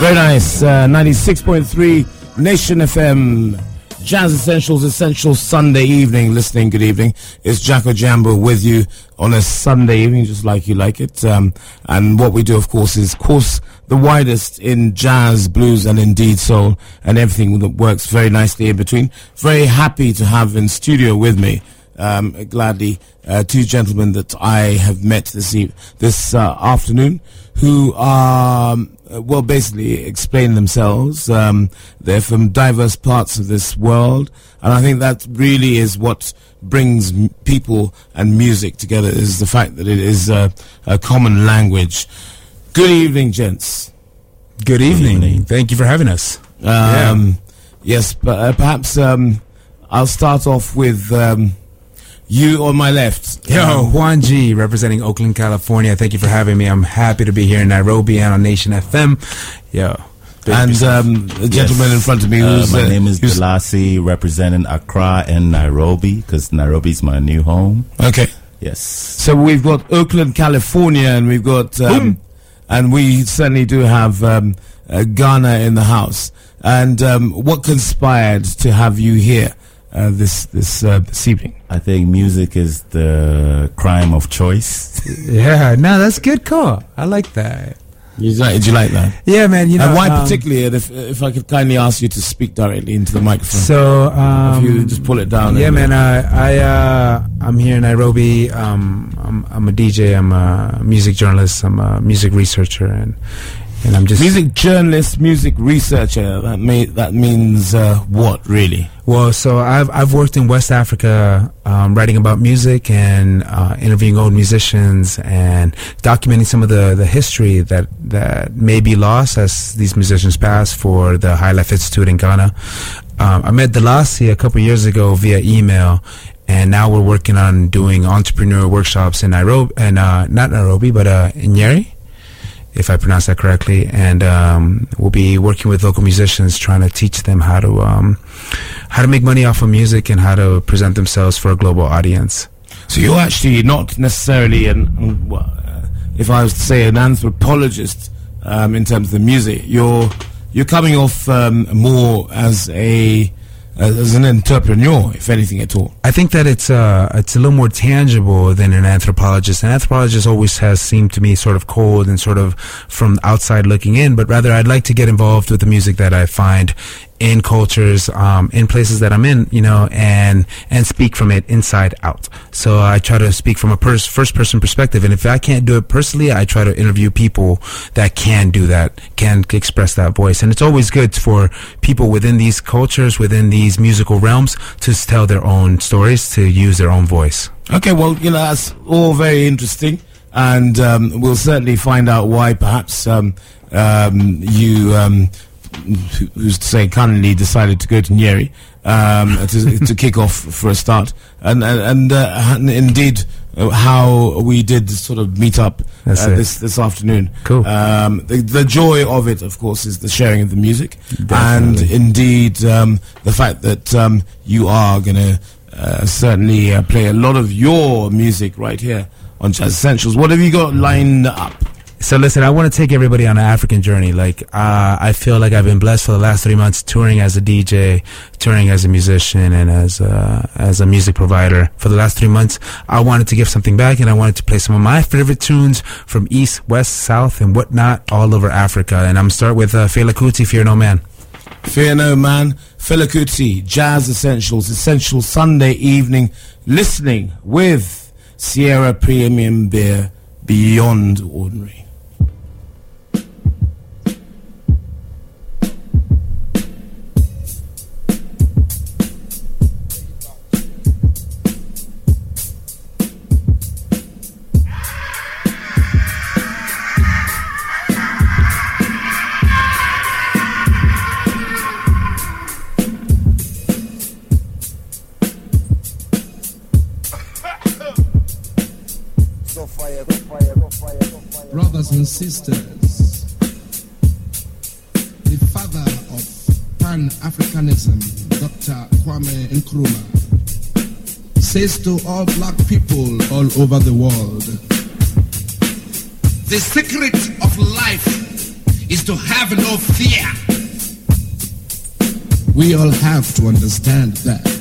Very nice. Uh, 96.3 Nation FM. Jazz Essentials, Essential Sunday evening. Listening, good evening. It's Jack Ojiambo with you on a Sunday evening, just like you like it. Um, and what we do, of course, is course the widest in jazz, blues, and indeed soul, and everything that works very nicely in between. Very happy to have in studio with me um, gladly uh, two gentlemen that I have met this e- this uh, afternoon who are um, well basically explain themselves. Um, they're from diverse parts of this world, and I think that really is what brings m- people and music together is the fact that it is a, a common language. Good evening, gents. Good evening. Thank you for having us. Um, Yes, but uh, perhaps um, I'll start off with um, you on my left. Yo, Um, Juan G, representing Oakland, California. Thank you for having me. I'm happy to be here in Nairobi and on Nation FM. Yo. and um, the gentleman in front of me Uh, who's my uh, name is Delasi, representing Accra and Nairobi, because Nairobi's my new home. Okay, Yes. so we've got Oakland, California, and we've got um, and we certainly do have um, uh, Ghana in the house. And um, what conspired to have you here uh, this this uh, this evening? I think music is the crime of choice. yeah, no, that's good call. I like that. You like, did you like that? Yeah, man. You know and why um, particularly? If if I could kindly ask you to speak directly into the microphone. So, um, if you just pull it down. Yeah, man. I, I uh, I'm here in Nairobi. Um, I'm, I'm a DJ. I'm a music journalist. I'm a music researcher, and and I'm just Music journalist, music researcher. That may that means uh, what really? Well, so I've I've worked in West Africa, um, writing about music and uh, interviewing old musicians and documenting some of the, the history that that may be lost as these musicians pass for the High Life Institute in Ghana. Um, I met Delasi a couple years ago via email, and now we're working on doing entrepreneur workshops in Nairobi, and uh, not Nairobi, but uh, in Nyeri if I pronounce that correctly. And um, we'll be working with local musicians, trying to teach them how to um, how to make money off of music and how to present themselves for a global audience. So you're actually not necessarily an, uh, if I was to say, an anthropologist um, in terms of the music. You're you're coming off um, more as a as an entrepreneur, if anything at all. I think that it's uh it's a little more tangible than an anthropologist. An anthropologist always has seemed to me sort of cold and sort of from outside looking in, but rather I'd like to get involved with the music that I find in cultures, um, in places that I'm in, you know, and and speak from it inside out. So I try to speak from a pers- first person perspective, and if I can't do it personally, I try to interview people that can do that, can express that voice, and it's always good for people within these cultures, within these musical realms, to tell their own stories, to use their own voice. Okay, well, you know, that's all very interesting. And um, we'll certainly find out why perhaps um, um, you, um, who's to say, kindly decided to go to Nyeri um, to, to kick off for a start. And, and, and, uh, and indeed, uh, how we did sort of meet up uh, this, this afternoon. Cool. Um, the, the joy of it, of course, is the sharing of the music. And indeed, um, the fact that um, you are going to uh, certainly uh, play a lot of your music right here on Jazz Essentials. What have you got lined up? So listen, I want to take everybody on an African journey. Like, uh, I feel like I've been blessed for the last three months touring as a DJ, touring as a musician, and as a, as a music provider. For the last three months, I wanted to give something back, and I wanted to play some of my favorite tunes from East, West, South, and whatnot all over Africa. And I'm gonna start with uh, Fela Kuti, Fear No Man. Fear no man, Fela Kuti, Jazz Essentials, Essential Sunday evening, listening with Sierra Premium Beer, Beyond Ordinary. Says to all black people all over the world the secret of life is to have no fear. We all have to understand that.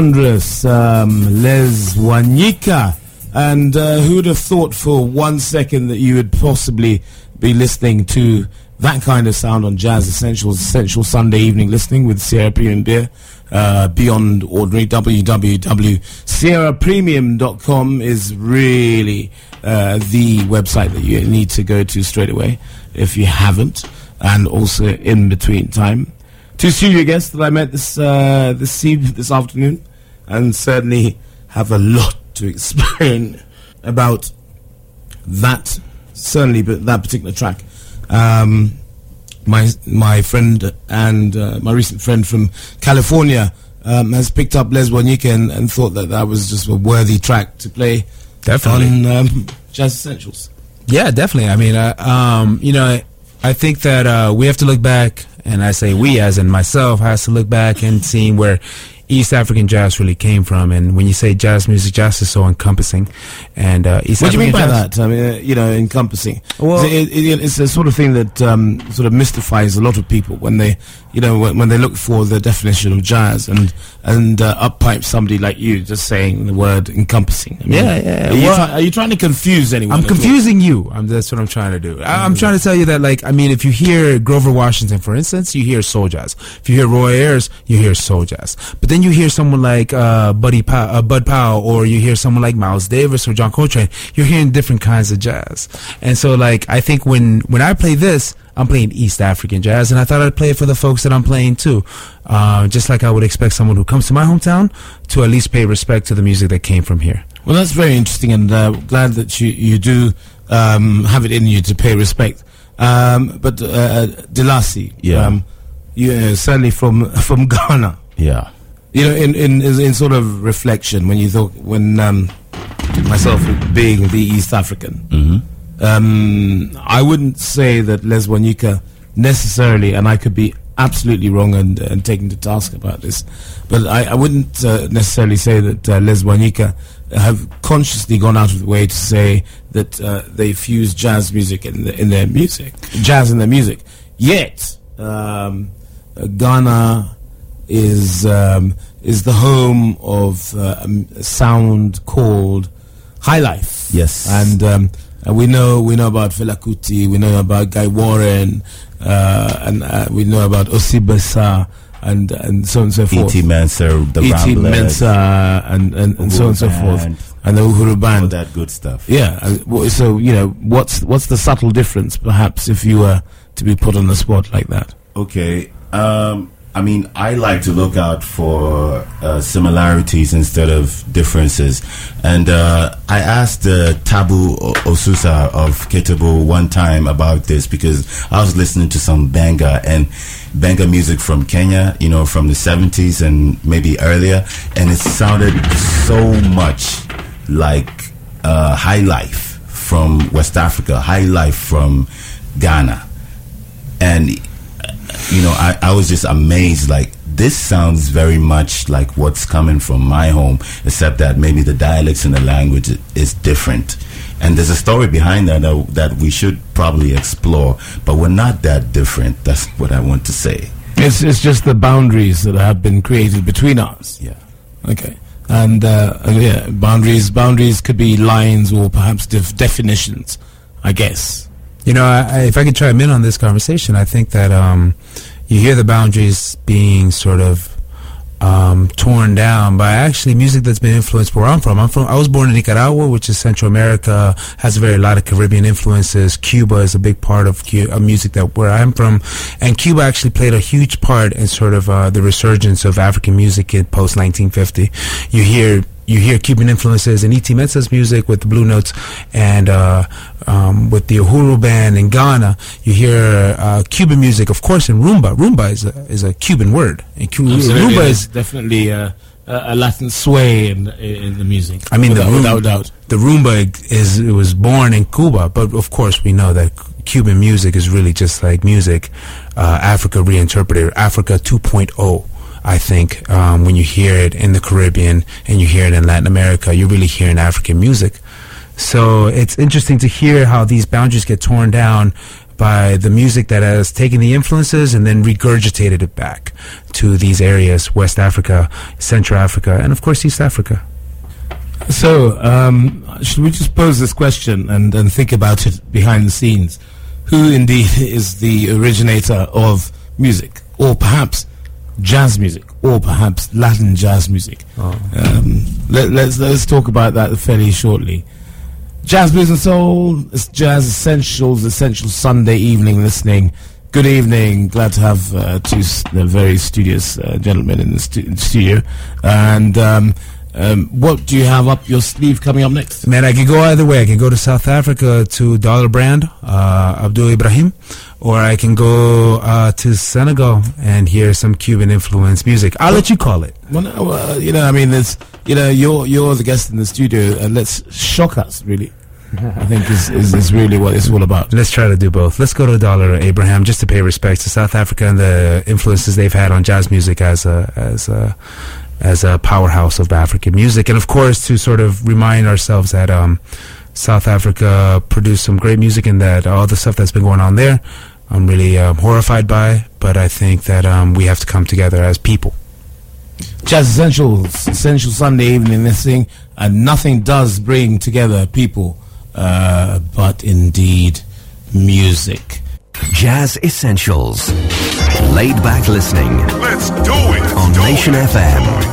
Wondrous, um, Les Wanyika. And uh, who would have thought for one second that you would possibly be listening to that kind of sound on Jazz Essentials, Essential Sunday evening listening with Sierra Premium Beer, uh, Beyond Ordinary, www.sierrapremium.com is really uh, the website that you need to go to straight away if you haven't, and also in between time. Two studio guests that I met this uh, this eve- this afternoon, and certainly have a lot to explain about that. Certainly, but that particular track. Um, my my friend and uh, my recent friend from California um, has picked up Les Wanyika and, and thought that that was just a worthy track to play Definitely. on um, Jazz Essentials. Yeah, definitely. I mean, uh, um, you know, I, think that uh, we have to look back, and I say we, as in myself, has to look back and see where East African jazz really came from. And when you say jazz music, jazz is so encompassing. And uh, East What do you mean by jazz- that? I mean, uh, you know, encompassing. Well- it, it, it's a sort of thing that um, sort of mystifies a lot of people when they, you know, when, when they look for the definition of jazz and and uh, uppipe somebody like you just saying the word encompassing. I mean, Yeah, yeah, Are you, well- try- are you trying to confuse anyone? I'm at all? confusing you. I'm, that's what I'm trying to do. I, I'm trying to tell you that, like, I mean, if you hear Grover Washington, for instance, you hear soul jazz. If you hear Roy Ayers, you hear soul jazz. But then you hear someone like uh, Buddy Pow- uh, Bud Powell, or you hear someone like Miles Davis or John Coltrane. You're hearing different kinds of jazz. And so, like, I think when when I play this, I'm playing East African jazz, and I thought I'd play it for the folks that I'm playing too. Uh, just like I would expect someone who comes to my hometown to at least pay respect to the music that came from here. Well, that's very interesting, and uh, glad that you you do um, have it in you to pay respect. Um, but uh, uh, Delasi, Yeah. um, you uh, certainly from from Ghana. Yeah. You know, in, in in sort of reflection, when you thought when um, myself being the East African, hmm um, I wouldn't say that Les Wanyika necessarily, and I could be absolutely wrong and, and taken to task about this, but I, I wouldn't uh, necessarily say that uh, Les Wanyika have consciously gone out of the way to say that uh, they fuse jazz music in, the, in their music, jazz in their music. Yet, um, Ghana is um, is the home of uh, um, a sound called high life. Yes. and um, and we know we know about Fela Kuti, we know about Guy Warren, uh, and uh, we know about Osibisa, and and so on and so forth. E.T. Mensah, the E.T. Ramblers, Mensah, and and, and so on and so forth, and the Uhuru all that good stuff. Yeah. So you know, what's what's the subtle difference, perhaps, if you were to be put on the spot like that? Okay. Um, I mean, I like to look out for uh, similarities instead of differences. And uh, I asked uh, Tabu Osusa of Ketebul one time about this because I was listening to some Benga and Benga music from Kenya, you know, from the 70s and maybe earlier. And it sounded so much like uh, High Life from West Africa, High Life from Ghana. And you know, I, I was just amazed. Like, this sounds very much like what's coming from my home, except that maybe the dialects and the language is different. And there's a story behind that that, that we should probably explore, but we're not that different. That's what I want to say. It's it's just the boundaries that have been created between us. Yeah. Okay. And uh, uh, yeah, boundaries boundaries could be lines or perhaps def- definitions, I guess. You know, I, if I could chime in on this conversation, I think that um, you hear the boundaries being sort of um, torn down by actually music that's been influenced where I'm from. I'm from. I was born in Nicaragua, which is Central America, has a very lot of Caribbean influences. Cuba is a big part of Cu- uh, music that where I'm from, and Cuba actually played a huge part in sort of uh, the resurgence of African music in post 1950. You hear you hear Cuban influences in E.T. Mensah's music with the Blue Notes and uh, um, with the Uhuru Band in Ghana. You hear uh, Cuban music, of course, in rumba. Rumba is a, is a Cuban word. And Absolutely, rumba is definitely uh, a, a Latin sway in in the music. I mean, without, the rumba, without doubt. The rumba is it was born in Cuba, but of course we know that Cuban music is really just like music, uh, Africa reinterpreted, Africa 2.0. I think um, when you hear it in the Caribbean and you hear it in Latin America, you're really hearing African music. So it's interesting to hear how these boundaries get torn down by the music that has taken the influences and then regurgitated it back to these areas West Africa, Central Africa, and of course East Africa. So, um, should we just pose this question and, and think about it behind the scenes? Who indeed is the originator of music? Or perhaps jazz music? Or perhaps Latin jazz music? Um, let, let's, let's talk about that fairly shortly. Jazz Blues and Soul, it's Jazz Essentials, Essential Sunday evening listening. Good evening. Glad to have uh, two uh, very studious uh, gentlemen in the stu- in the studio. And um, um, what do you have up your sleeve coming up next? Man, I can go either way. I can go to South Africa to Dollar Brand, uh, Abdul Ibrahim, or I can go uh, to Senegal and hear some Cuban influence music. I'll let you call it. Well, no, you know, I mean, there's, you know, you're you're the guest in the studio, and let's shock us, really. I think is, is is really what it's all about. Let's try to do both. Let's go to Dollar Abraham just to pay respects to South Africa and the influences they've had on jazz music as a as a as a powerhouse of African music, and of course to sort of remind ourselves that um, South Africa produced some great music, and that all the stuff that's been going on there, I'm really um, horrified by. But I think that um, we have to come together as people. Jazz Essentials, Essential Sunday evening listening, and nothing does bring together people, uh, but indeed music. Jazz Essentials. Laid back listening Let's do it. on Do Nation it. FM.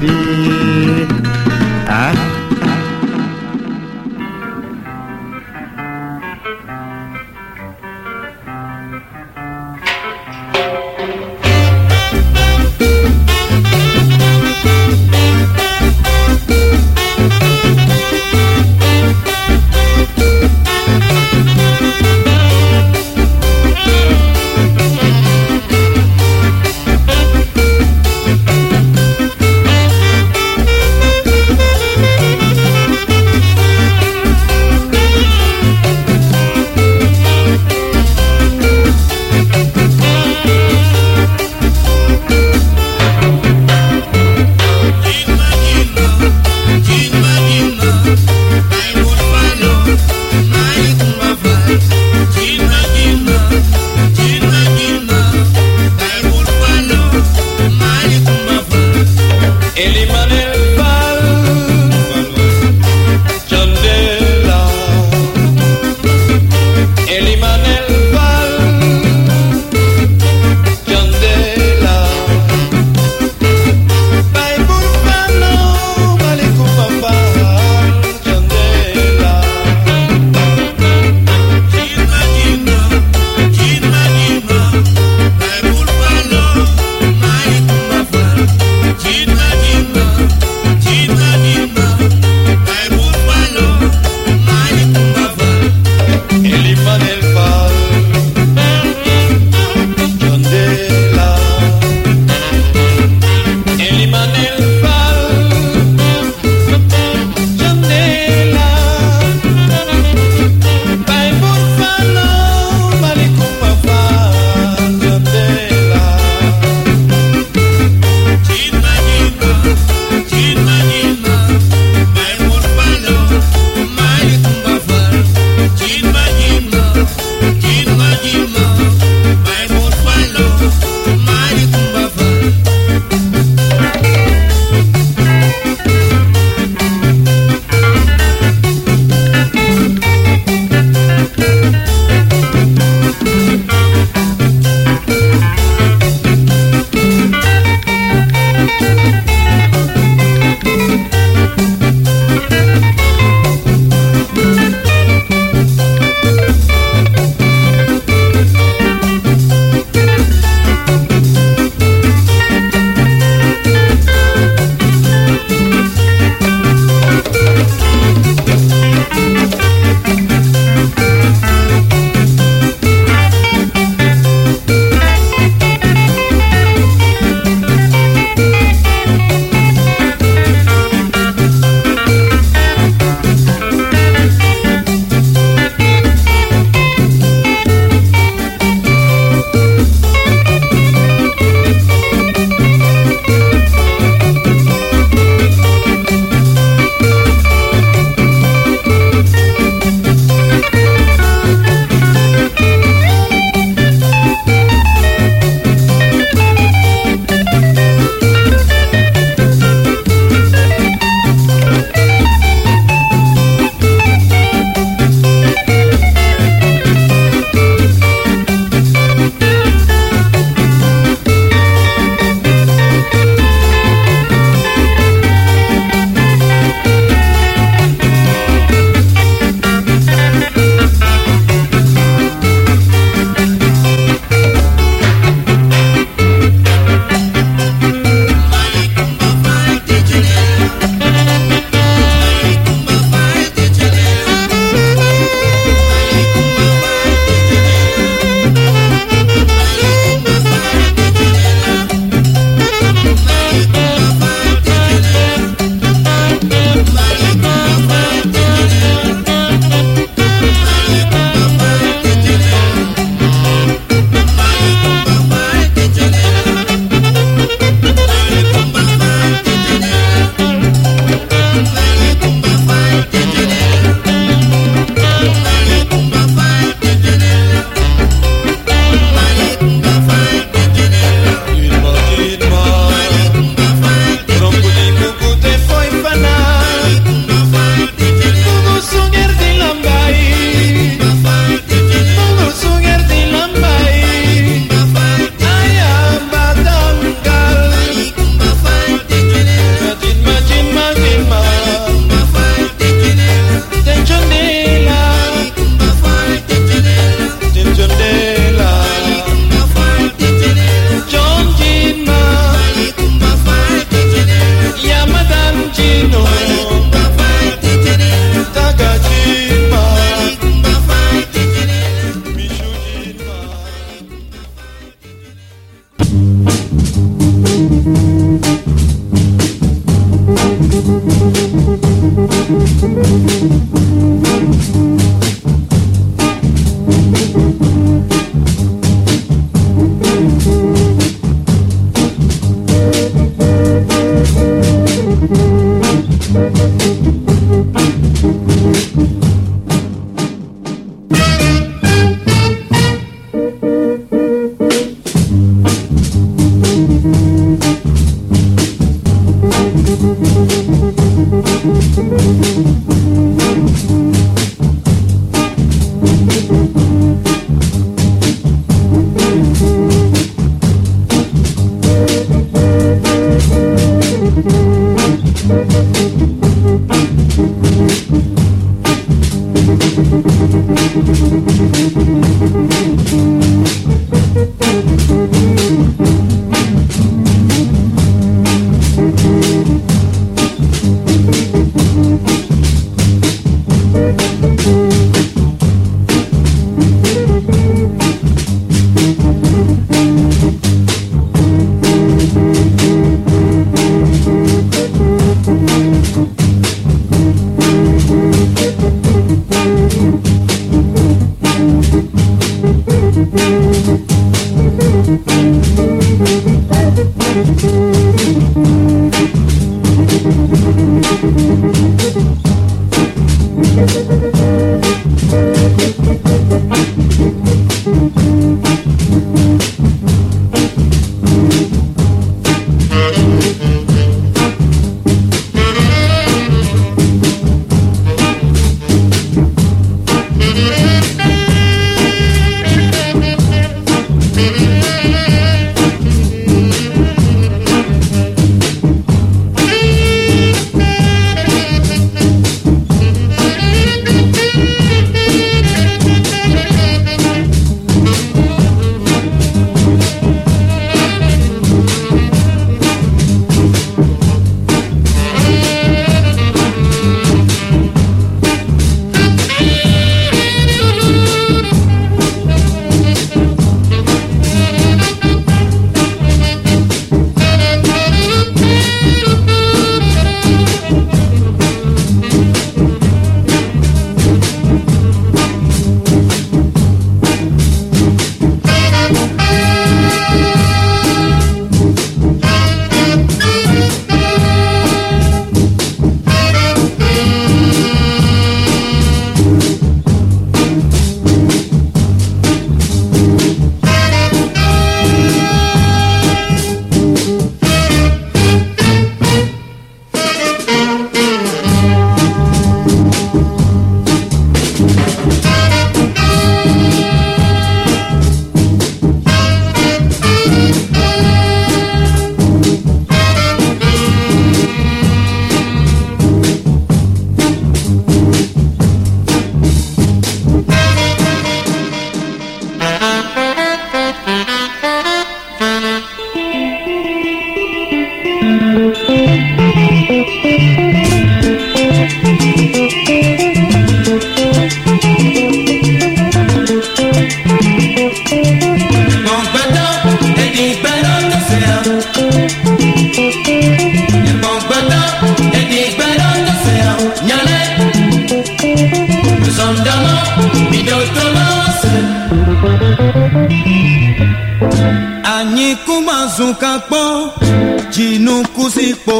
querer.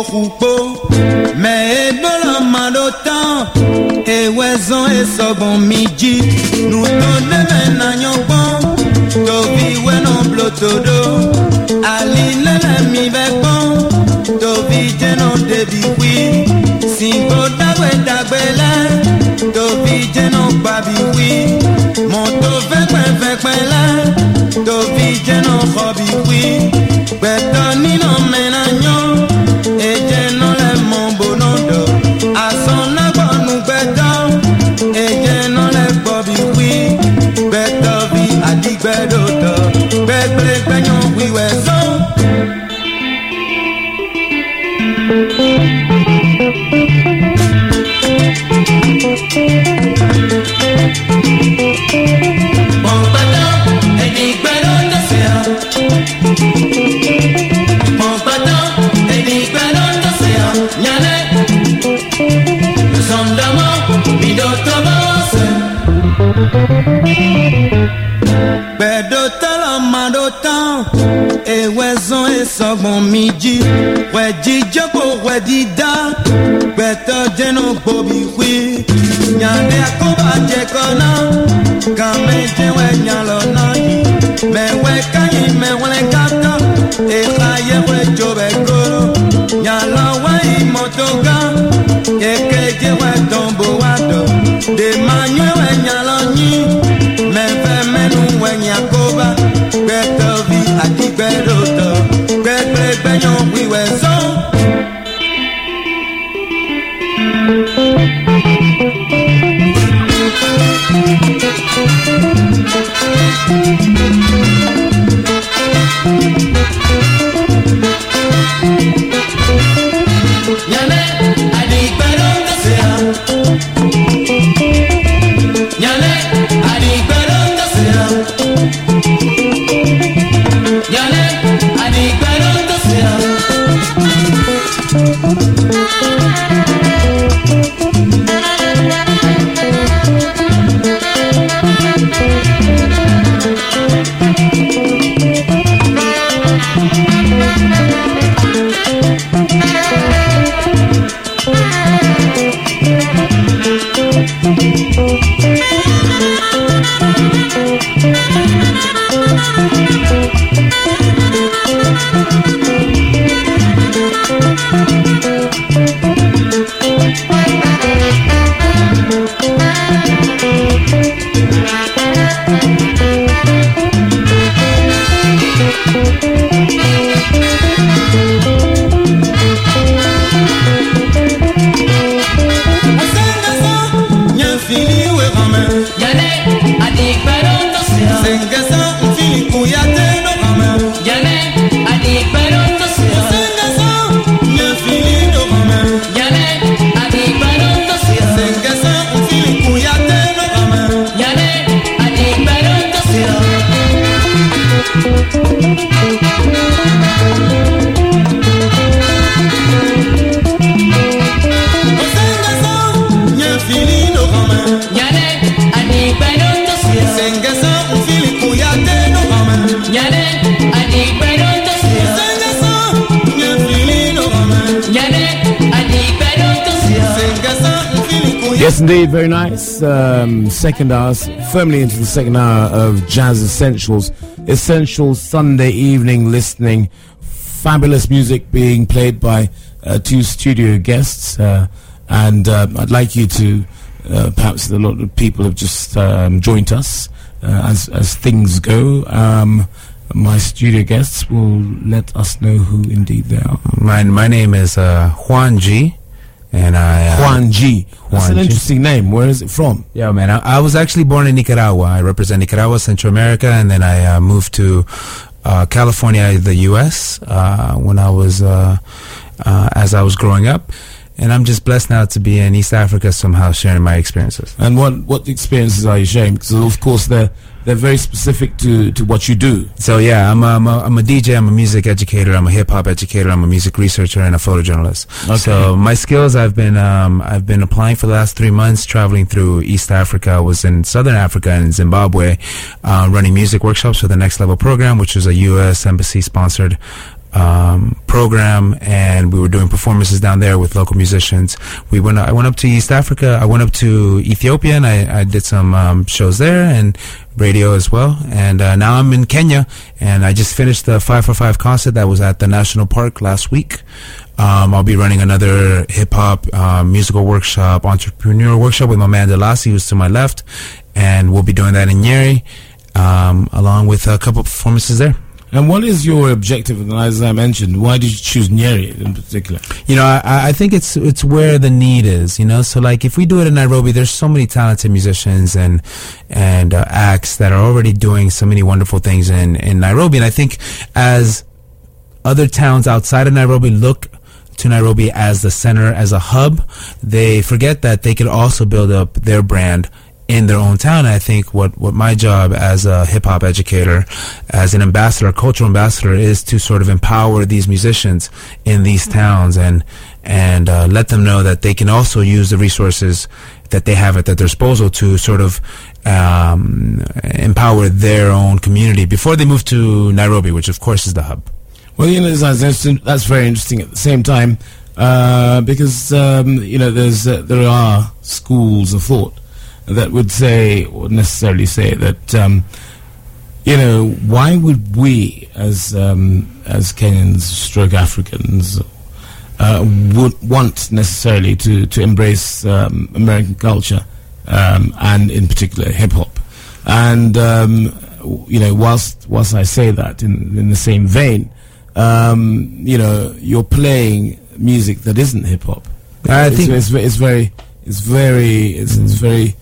preocupa Indeed, very nice. Um, second hour, firmly into the second hour of Jazz Essentials. Essential Sunday evening listening. Fabulous music being played by uh, two studio guests. Uh, and uh, I'd like you to, uh, perhaps a lot of people have just um, joined us uh, as, as things go. Um, my studio guests will let us know who indeed they are. My my name is uh, Juan G, and I uh, Juan G. That's Juan an G. interesting name. Where is it from? Yeah, man. I, I was actually born in Nicaragua. I represent Nicaragua, Central America, and then I uh, moved to uh, California, the U.S. Uh, when I was uh, uh, as I was growing up, and I'm just blessed now to be in East Africa somehow sharing my experiences. And what what experiences are you sharing? Because of course they're they're very specific to, to what you do. So yeah, I'm a, I'm, a, I'm a DJ, I'm a music educator, I'm a hip hop educator, I'm a music researcher, and a photojournalist. So my skills, I've been um, I've been applying for the last three months, traveling through East Africa. I was in Southern Africa and Zimbabwe, uh, running music workshops for the Next Level program, which is a U.S. embassy sponsored um, program, and we were doing performances down there with local musicians. We went. I went up to East Africa. I went up to Ethiopia, and I, I did some um, shows there and radio as well. And uh, now I'm in Kenya, and I just finished the Five for Five concert that was at the national park last week. Um, I'll be running another hip hop um, musical workshop, entrepreneur workshop with my man Delasi, who's to my left, and we'll be doing that in Nyeri, um, along with a couple performances there. And what is your objective? And as I mentioned, why did you choose Nyeri in particular? You know, I, I think it's it's where the need is. You know, so like if we do it in Nairobi, there's so many talented musicians and and uh, acts that are already doing so many wonderful things in in Nairobi. And I think as other towns outside of Nairobi look to Nairobi as the center, as a hub, they forget that they could also build up their brand in their own town. I think what, what my job as a hip hop educator, as an ambassador, cultural ambassador, is to sort of empower these musicians in these towns and and uh, let them know that they can also use the resources that they have at their disposal to sort of um, empower their own community before they move to Nairobi, which of course is the hub. Well, you know, that's, interesting- that's very interesting at the same time uh, because, um, you know, there's, uh, there are schools of thought that would say, or necessarily say, that, um, you know, why would we, as, um, as Kenyans, stroke Africans, uh, would want necessarily to, to embrace um, American culture um, and in particular hip hop. And um, you know, whilst whilst I say that in in the same vein, um, you know, you're playing music that isn't hip hop. I it's, think- it's, it's very it's very it's, it's very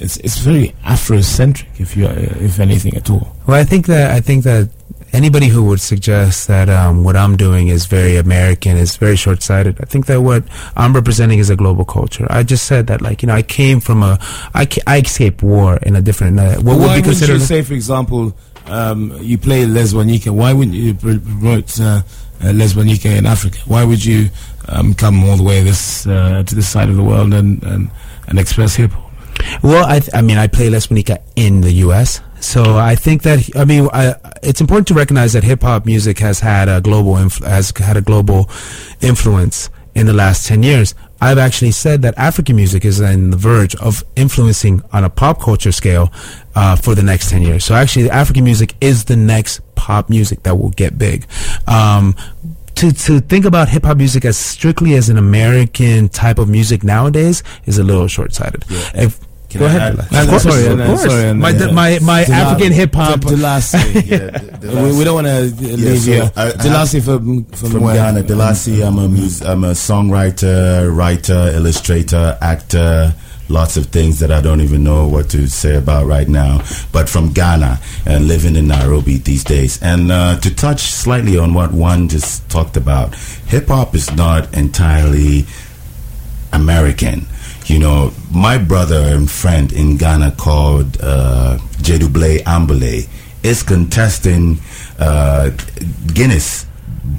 it's it's very Afrocentric, if you if anything at all. Well, I think that I think that anybody who would suggest that um, what I'm doing is very American is very short-sighted. I think that what I'm representing is a global culture. I just said that, like you know, I came from a I, ca- I escaped war in a different. Uh, what Why would be wouldn't considered? you say, for example, um, you play Les Wanyika? Why wouldn't you promote uh, uh, Les Wanyika in Africa? Why would you um, come all the way this uh, to this side of the world and and, and express hip hop? Well, I, th- I mean, I play Les Wanyika in the U.S., so I think that I mean, I, it's important to recognize that hip hop music has had a global has had a global influence in the last ten years. I've actually said that African music is on the verge of influencing on a pop culture scale uh, for the next 10 years. So actually, African music is the next pop music that will get big. Um, to, to think about hip hop music as strictly as an American type of music nowadays is a little short sighted. If Can Go I ahead. add-. Of course, sorry, of uh, course. sorry, and, my, uh, my my Dela- African hip hop. De- Delasi. Yeah, we, we don't want to leave so you. Delasi from from, from? Ghana. Delasi, I'm a mus- I'm a songwriter, writer, illustrator, actor. Lots of things that I don't even know what to say about right now. But from Ghana and living in Nairobi these days. And uh, to touch slightly on what Juan just talked about, hip hop is not entirely American. You know, my brother and friend in Ghana called uh, Gyedu-Blay Ambolley is contesting uh, Guinness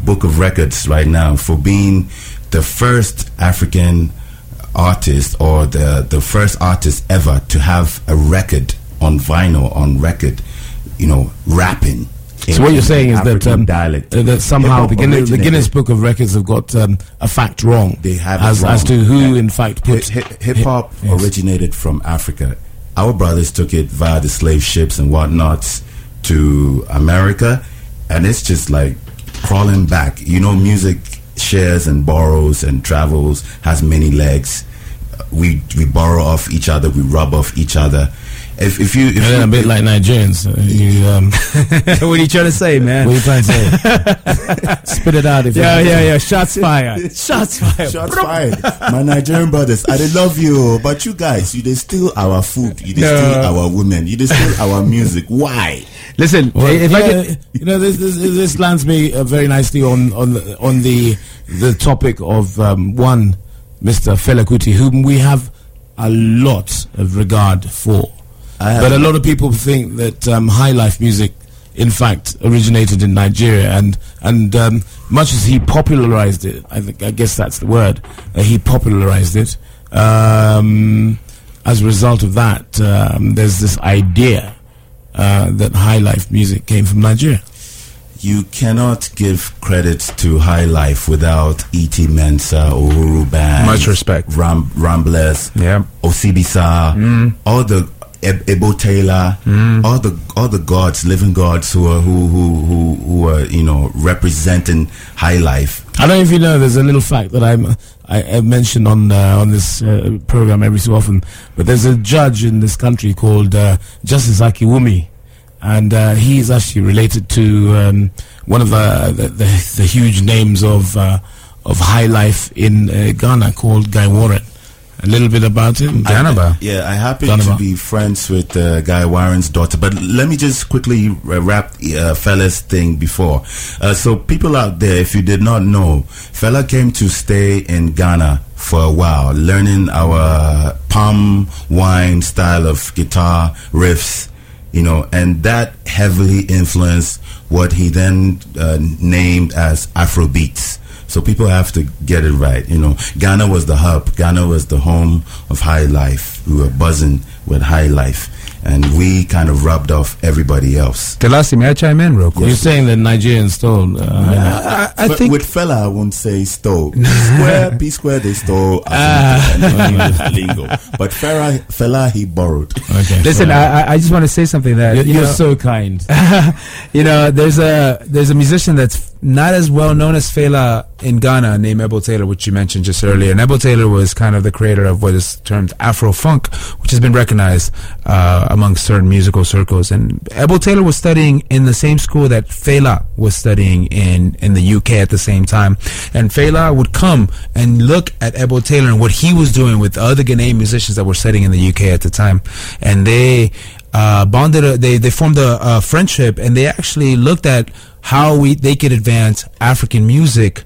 Book of Records right now for being the first African artist or the, the first artist ever to have a record on vinyl, on record, you know, rapping. So what you're saying is that um, dialect. uh, that somehow the Guinness, the Guinness Book of Records have got um, a fact wrong. They have as wrong. as to who, Yeah. in fact, put hip hop yes. originated from Africa. Our brothers took it via the slave ships and whatnots to America, and it's just like crawling back. You know, music shares and borrows and travels, has many legs. We we borrow off each other, we rub off each other. If if you if And then a bit like Nigerians. Uh, you, um, what are you trying to say, man? what are you trying to say? Spit it out if yeah, you yeah, yeah. Shots fired. Shots fired. Shots fired. My Nigerian brothers, I love you, but you guys, you dey steal our food, you dey No. steal our women, you dey steal our music. Why? Listen, Well, if I could, you know, this this, this lands me uh, very nicely on on the, on the the topic of um, one Mr. Fela Kuti, whom we have a lot of regard for. But a lot of people think that um, high life music, in fact, originated in Nigeria, and and um, much as he popularized it, I think I guess that's the word. Uh, he popularized it. Um, as a result of that, um, there's this idea uh, that high life music came from Nigeria. You cannot give credit to High Life without E.T. Mensah, Uhuru Band, Much respect. Ram, Ramblers, Yeah. Osibisa, all the Ebo Taylor, all the all the gods, living gods who are who who who who are you know representing High Life. I don't know if you know. There's a little fact that I'm I, I mention on uh, on this uh, program every so often. But there's a judge in this country called uh, Justice Akiwumi, and uh, he is actually related to um, one of the the, the, the huge names of uh, of high life in uh, Ghana called Guy Warren. A little bit about him. Ghanaba. Yeah, I happen Donovan. to be friends with uh, Guy Warren's daughter. But let me just quickly uh, wrap uh, Fela's thing before. Uh, so, people out there, if you did not know, Fella came to stay in Ghana for a while, learning our palm wine style of guitar riffs, you know, and that heavily influenced what he then uh, named as Afrobeats. So people have to get it right. You know, Ghana was the hub. Ghana was the home of high life. We were buzzing with high life, and we kind of rubbed off everybody else. Delasi, may I chime in real quick? You're saying that Nigerians stole. Uh, high life. I, I think with Fela, I won't say stole. Square, P square, they stole. As lingo. But Fela, Fela, he borrowed. okay. Listen, sorry. I, I- I just want to say something that you're, you you're so kind. you know, there's a there's a musician that's not as well known as Fela in Ghana named Ebo Taylor, which you mentioned just earlier. And Ebo Taylor was kind of the creator of what is termed Afro funk, which has been recognized uh, among certain musical circles. And Ebo Taylor was studying in the same school that Fela was studying in in the UK at the same time. And Fela would come and look at Ebo Taylor and what he was doing with other Ghanaian musicians that were studying in the UK at the time, and they uh, bonded. A, they they formed a, a friendship, and they actually looked at how we they could advance African music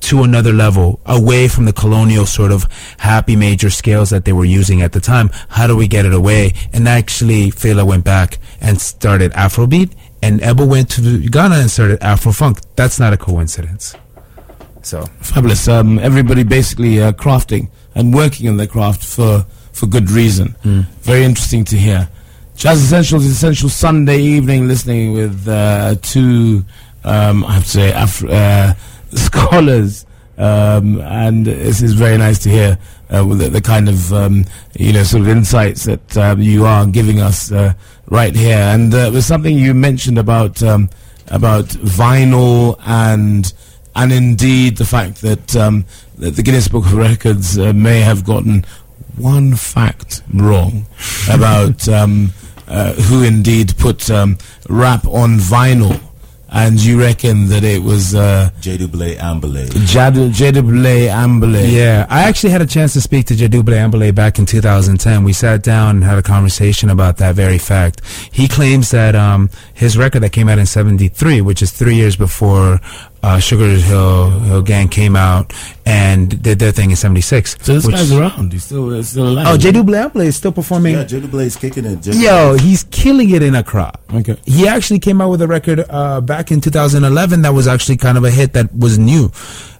to another level, away from the colonial sort of happy major scales that they were using at the time. How do we get it away? And actually, Fela went back and started Afrobeat, and Ebo went to Ghana and started Afrofunk. That's not a coincidence. So Fabulous. Um, everybody basically uh, crafting and working on their craft for, for good reason. Very interesting to hear. Jazz Essentials, Essential Sunday evening, listening with uh, two, um, I have to say, Af- uh, scholars. Um, and this is very nice to hear uh, the, the kind of um, you know sort of insights that um, you are giving us uh, right here. And uh, there's something you mentioned about um, about vinyl and and indeed the fact that, um, that the Guinness Book of Records uh, may have gotten one fact wrong about um, uh, who indeed put um, rap on vinyl, and you reckon that it was uh, Gyedu-Blay Ambolley. Jad- Ambolley. Yeah, I actually had a chance to speak to Gyedu-Blay Ambolley back in 2010. We sat down and had a conversation about that very fact. He claims that um, his record that came out in 73, which is three years before uh, Sugar Hill, Hill Gang came out and did their thing in 76. So this which- guy's around. He's still, he's still alive. Oh, Gyedu-Blay Ambolley is still performing. Yeah, J. Dublé is kicking it. J. Yo, he's killing it in Accra. Okay. He actually came out with a record uh, back in 2011 that was actually kind of a hit that was new.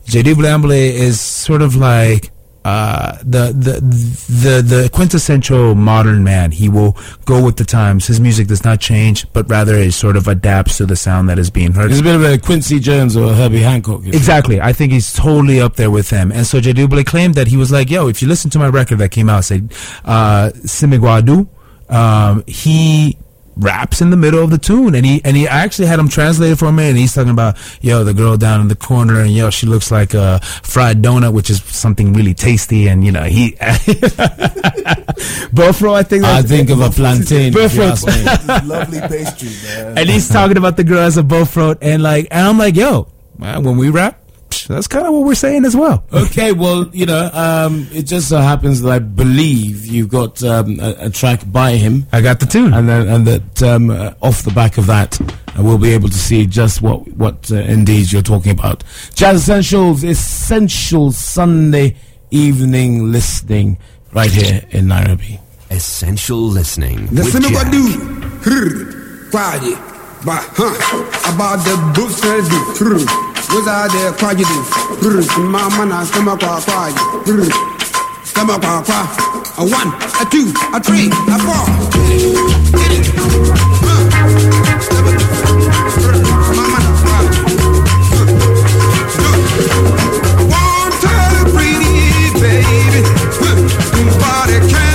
Gyedu-Blay Ambolley is sort of like uh, the, the the the quintessential modern man. He will go with the times. His music does not change, but rather it sort of adapts to the sound that is being heard. He's a bit of a Quincy Jones or a Herbie Hancock. Exactly. I think he's totally up there with them. And so Gyedu-Blay claimed that he was like, yo, if you listen to my record that came out, say, uh, Simigwa-Do, um, he raps in the middle of the tune and he and he actually had him translated for me and he's talking about yo the girl down in the corner and yo she looks like a fried donut which is something really tasty and you know he Bofro I think I that's think of a plantain. if Bofro. lovely pastry, man. and he's talking about the girl as a Bofro and like and I'm like yo man, when we rap psh, that's kind of what we're saying as well. Okay, well, you know, um, it just so happens that I believe you've got um, a, a, track by him. I got the tune, and then, and that um, uh, off the back of that, uh, we'll be able to see just what what uh, indeed you're talking about. Jazz Essentials, essential Sunday evening listening, right here in Nairobi. Essential listening. Listen about do, quiet, but huh, about the books I do wizard there kwaji brr mama na stomach kwa brr stomach a one a two a three a four. Get it, get Baby, nobody can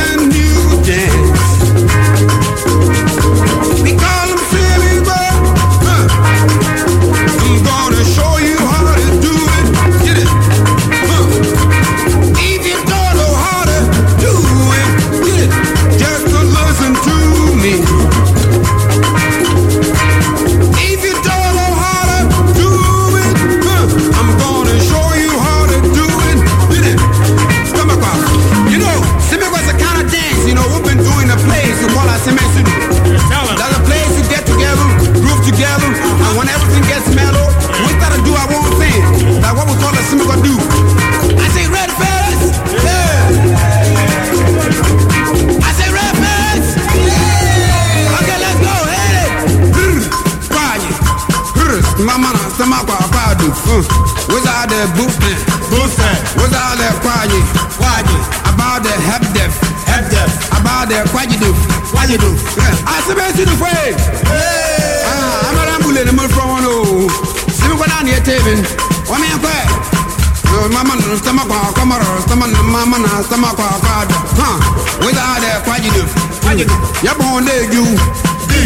stamana stamakwa kwamara stamana mamana stamakwa kwada ha without a kwajidu kwajidu yabon de ju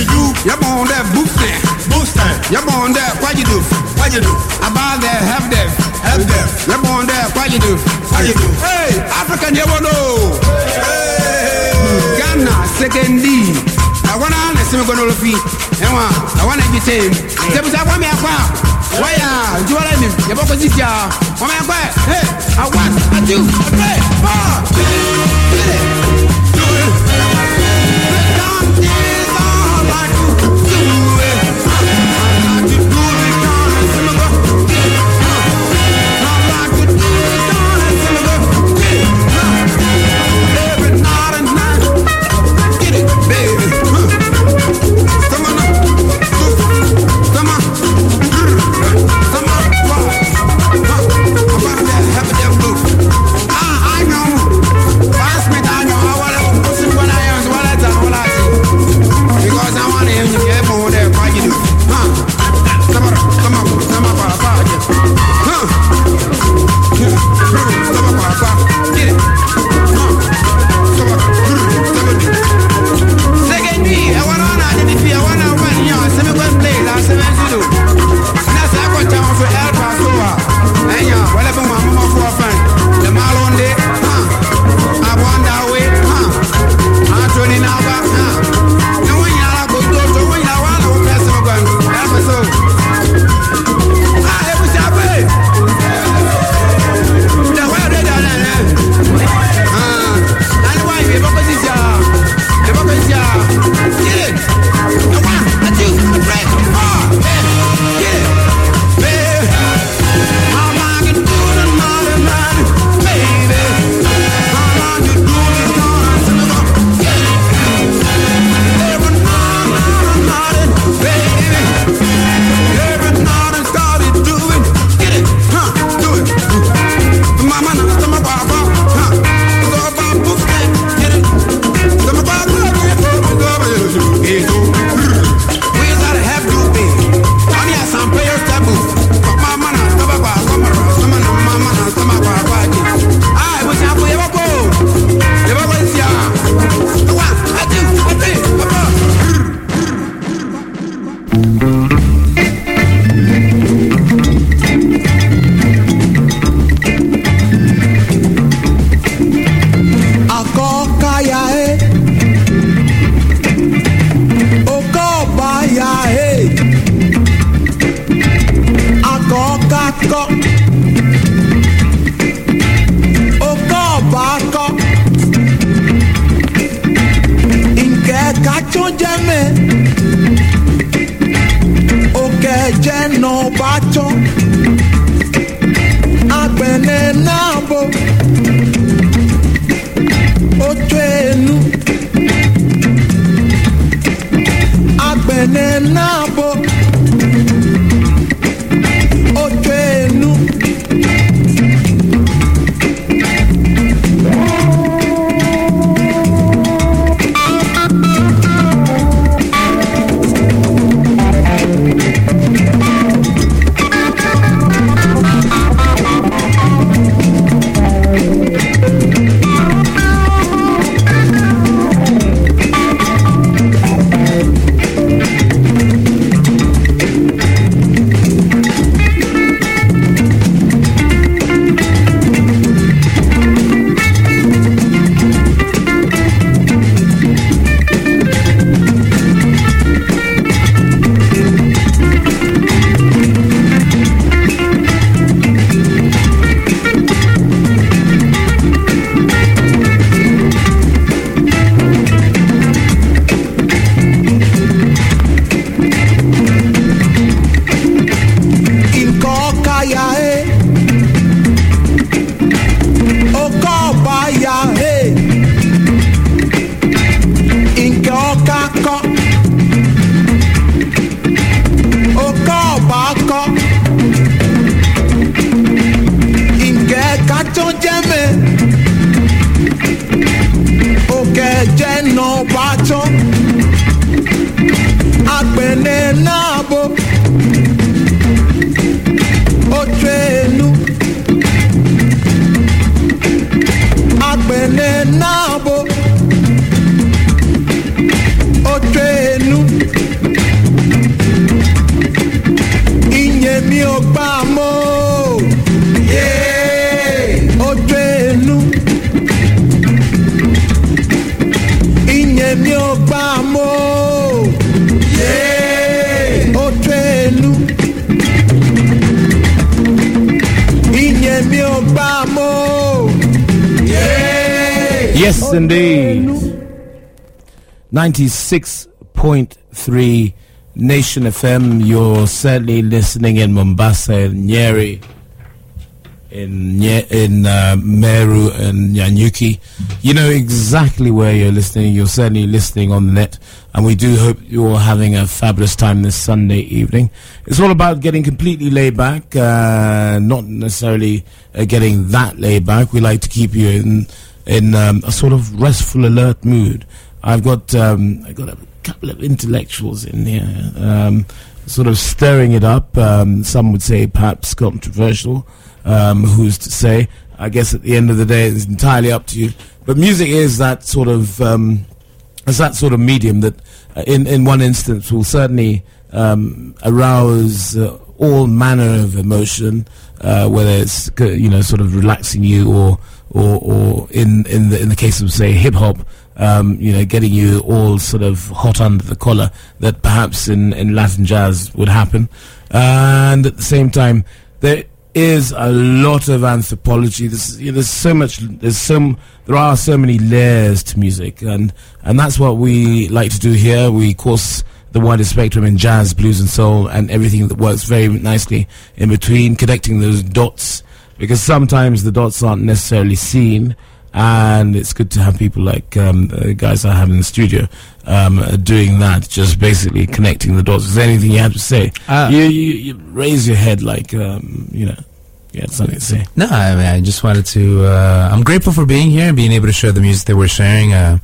ju yabon de booster booster yabon de kwajidu kwajidu about the have them have them yabon de kwajidu kwajidu hey african yabono hey. Ghana second D simi gɔnɔ lo fi ɛwɔn awa na ebi se sebusa wɔn mi akɔ wɔya ntiwɔlɛ mi yabɔ kɔsi fia wɔn mi akɔ ɛ awa atu ɔtɔ ɛ fɔ. 96.3 Nation FM. You're certainly listening in Mombasa and Nyeri, in in uh, Meru and Nanyuki. You know exactly where you're listening. You're certainly listening on the net. And we do hope you're having a fabulous time this Sunday evening. It's all about getting completely laid back, uh, not necessarily uh, getting that laid back. We like to keep you in in um, a sort of restful, alert mood. I've got um, I've got a couple of intellectuals in here, um, sort of stirring it up. Um, some would say perhaps controversial. Um, who's to say? I guess at the end of the day, it's entirely up to you. But music is that sort of um, it's that sort of medium that, uh, in in one instance, will certainly um, arouse uh, all manner of emotion, uh, whether it's uh, you know sort of relaxing you or or, or in in the in the case of say hip hop, um, you know, getting you all sort of hot under the collar that perhaps in in Latin jazz would happen, and at the same time there is a lot of anthropology. There's, you know, there's so much. There's some. There are so many layers to music, and and that's what we like to do here. We course the widest spectrum in jazz, blues, and soul, and everything that works very nicely in between, connecting those dots. Because sometimes the dots aren't necessarily seen, and it's good to have people like um, the guys I have in the studio um, uh, doing that, just basically connecting the dots. Is there anything you have to say? Ah. you, you, you raise your head like, um, you know, you had something to say. No, I mean, I just wanted to. Uh, I'm grateful for being here and being able to share the music that we're sharing. Uh,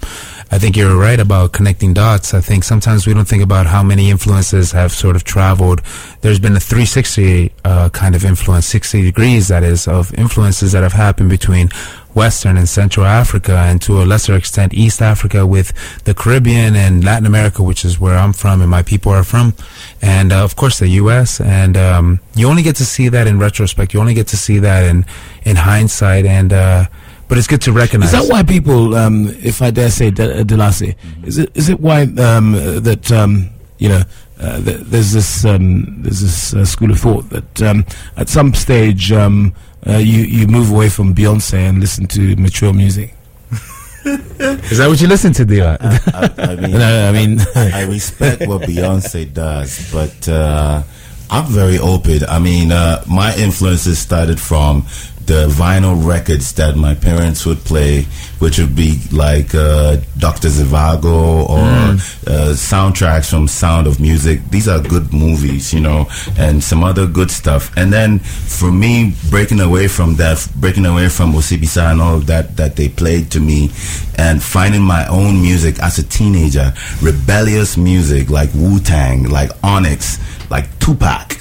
I think you're right about connecting dots. I think sometimes we don't think about how many influences have sort of traveled. There's been a 360 uh, kind of influence, 60 degrees, that is, of influences that have happened between Western and Central Africa, and to a lesser extent, East Africa with the Caribbean and Latin America, which is where I'm from and my people are from, and uh, of course the U.S. And um, you only get to see that in retrospect. You only get to see that in in hindsight, and uh, but it's good to recognize. Is that why people, um, if I dare say, De- Delasi, is it is it why um, that um, you know uh, th- there's this um, there's this uh, school of thought that um, at some stage um, uh, you you move away from Beyonce and listen to mature music. Is that what you listen to, Dio? I, I mean, No, I mean- I respect what Beyonce does, but uh, I'm very open. I mean, uh, my influences started from the vinyl records that my parents would play, which would be like uh, Dr. Zhivago or uh, soundtracks from Sound of Music. These are good movies, you know, and some other good stuff. And then for me, breaking away from that, breaking away from Osibisa and all of that that they played to me, and finding my own music as a teenager, rebellious music like Wu Tang, like Onyx, like Tupac,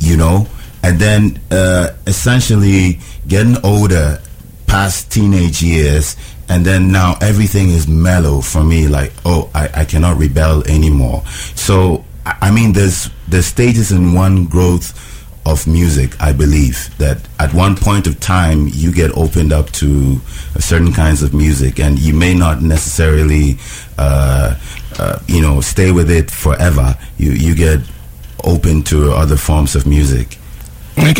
you know, and then uh, essentially getting older, past teenage years, and then now everything is mellow for me. Like, oh, I, I cannot rebel anymore. So I mean, there's there's stages in one growth of music. I believe that at one point of time you get opened up to certain kinds of music, and you may not necessarily, uh, uh, you know, stay with it forever. You you get open to other forms of music.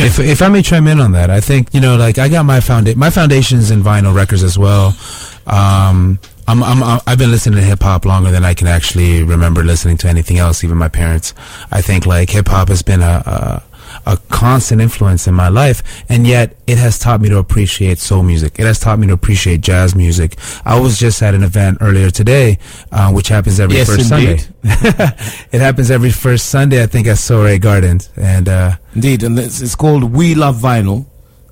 If, if I may chime in on that, I think you know, like I got my founda- my foundations in vinyl records as well. Um, I'm, I'm, I'm- I've been listening to hip hop longer than I can actually remember listening to anything else. Even my parents. I think like hip hop has been a, a a constant influence in my life, and yet it has taught me to appreciate soul music. It has taught me to appreciate jazz music. I was just at an event earlier today, uh, which happens every Yes, first indeed. Sunday. it happens every first Sunday, I think, at Soiree Gardens, and. Uh, Indeed, and it's, it's called We Love Vinyl,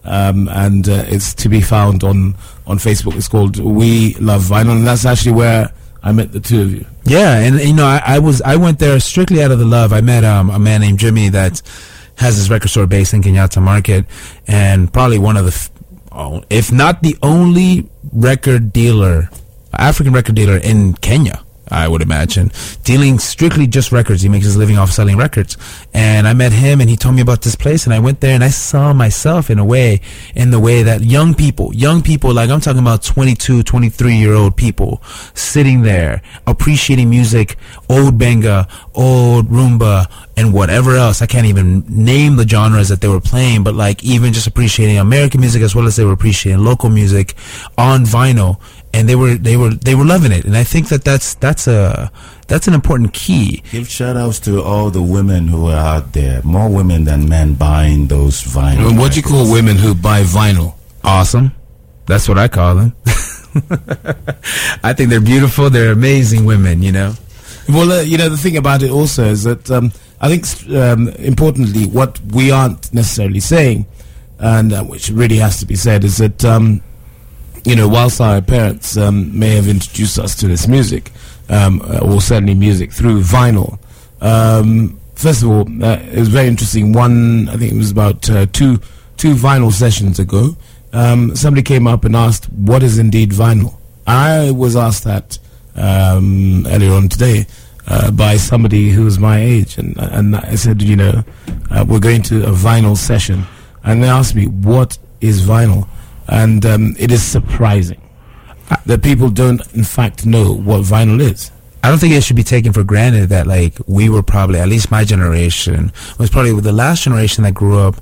um, and uh, it's to be found on on Facebook. It's called We Love Vinyl, and that's actually where I met the two of you. Yeah, and you know, I, I was I went there strictly out of the love. I met um, a man named Jimmy that has his record store based in Kenyatta Market, and probably one of the, oh, if not the only record dealer, African record dealer in Kenya. I would imagine dealing strictly just records. He makes his living off selling records. And I met him, and he told me about this place, and I went there, and I saw myself in a way, in the way that young people, young people, like I'm talking about 22, 23 year old people, sitting there appreciating music, old benga, old rumba, and whatever else. I can't even name the genres that they were playing, but like even just appreciating American music as well as they were appreciating local music on vinyl and they were they were they were loving it and i think that that's that's a that's an important key Give shout outs to all the women who are out there. More women than men buying those vinyl. what do you call women who buy vinyl? awesome that's what i call them i think they're beautiful they're amazing women you know Well, uh, you know, the thing about it also is that um, I think, um, importantly, what we aren't necessarily saying, and uh, which really has to be said, is that, um, you know, whilst our parents um, may have introduced us to this music, um, uh, or certainly music through vinyl, um, first of all, uh, it was very interesting. One, I think it was about uh, two two vinyl sessions ago, um, somebody came up and asked, "What is indeed vinyl?" I was asked that um, earlier on today uh, by somebody who was my age, and and I said, you know, uh, we're going to a vinyl session, and they asked me, "What is vinyl?" And um, it is surprising that people don't, in fact, know what vinyl is. I don't think it should be taken for granted that like we were probably at least my generation was probably the last generation that grew up.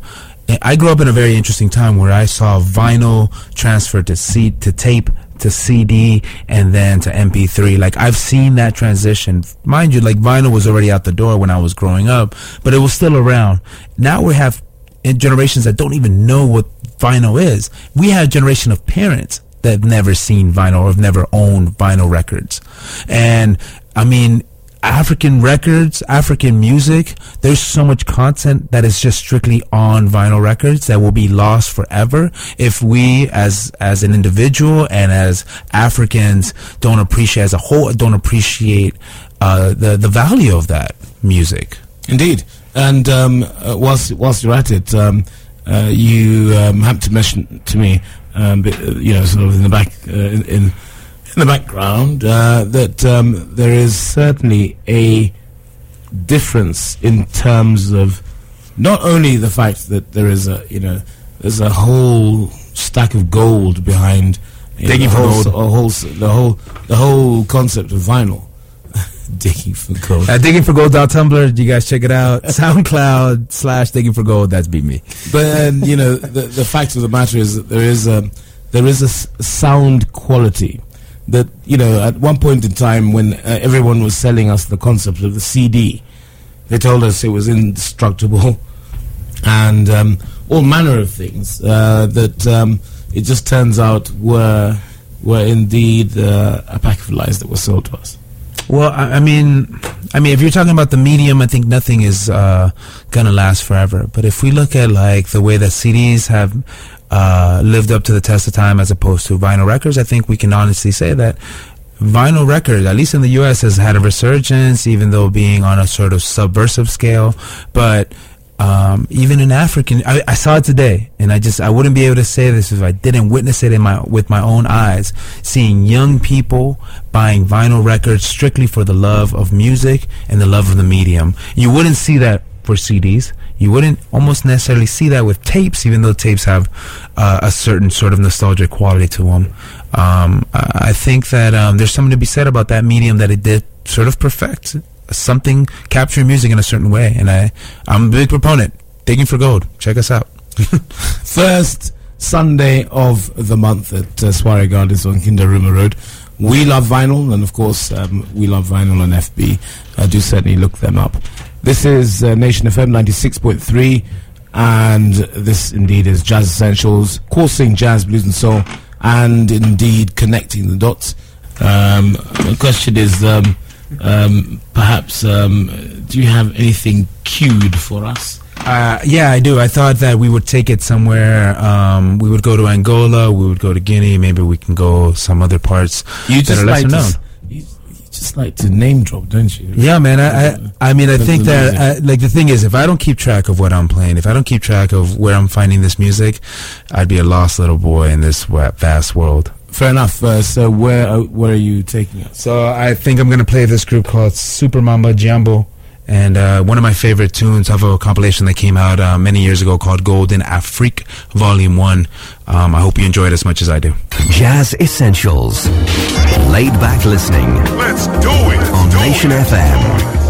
I grew up in a very interesting time where I saw vinyl transferred to C to tape to CD and then to MP3. Like I've seen that transition. Mind you, like vinyl was already out the door when I was growing up, but it was still around. Now we have uh, generations that don't even know what vinyl is. We have a generation of parents that have never seen vinyl or have never owned vinyl records. And I mean, African records, African music, there's so much content that is just strictly on vinyl records that will be lost forever if we as as an individual and as Africans don't appreciate as a whole don't appreciate uh, the the value of that music. Indeed. And um, uh, whilst whilst you're at it, um, uh, you um, have to mention to me, um, bi- uh, you know, sort of in the back uh, in, in the background, uh, that um, there is certainly a difference in terms of not only the fact that there is a you know there's a whole stack of gold behind you know, the for whole, gold. s- a whole the whole the whole concept of vinyl digging for gold. Digging for gold.tumblr, you guys check it out. SoundCloud slash digging for gold. That's be me. But then, you know, the, the fact of the matter is that there is a there is a s- sound quality that you know. At one point in time, when uh, everyone was selling us the concept of the CD, they told us it was indestructible and um, all manner of things uh, that um, it just turns out were were indeed uh, a pack of lies that were sold to us. Well, I, mean, I mean, if you're talking about the medium, I think nothing is uh, gonna last forever. But if we look at like the way that CDs have uh, lived up to the test of time as opposed to vinyl records, I think we can honestly say that vinyl records, at least in the U.S., has had a resurgence, even though being on a sort of subversive scale. But um, even in African, I, I saw it today, and I just I wouldn't be able to say this if I didn't witness it in my with my own eyes. Seeing young people buying vinyl records strictly for the love of music and the love of the medium. You wouldn't see that for CDs. You wouldn't almost necessarily see that with tapes, even though tapes have uh, a certain sort of nostalgic quality to them. Um, I I think that um, there's something to be said about that medium that it did sort of perfect something capturing music in a certain way, and I I'm a big proponent. Digging for gold. Check us out. First Sunday of the month at uh, Soiree Gardens on Kindaruma Road. We love vinyl, and of course, um, we love vinyl on FB. Uh, do certainly look them up. This is uh, Nation FM 96.3, and this indeed is Jazz Essentials, coursing jazz, blues, and soul, and indeed connecting the dots. Um, the question is um, um, perhaps, um, do you have anything cued for us? Uh, yeah, I do. I thought that we would take it somewhere. Um, we would go to Angola. We would go to Guinea. Maybe we can go some other parts You that just are lesser like to known. you, just like to name drop, don't you? Yeah, man. I, I, I mean, I think that, uh, like, the thing is, if I don't keep track of what I'm playing, if I don't keep track of where I'm finding this music, I'd be a lost little boy in this vast world. Fair enough. Uh, so where uh, where are you taking us? So I think I'm gonna play this group called Super Mamba Jambo, and uh, one of my favorite tunes of a compilation that came out uh, many years ago called Golden Afrique Volume One. Um, I hope you enjoy it as much as I do. Jazz Essentials. Laid back listening. Let's do it. On Nation FM.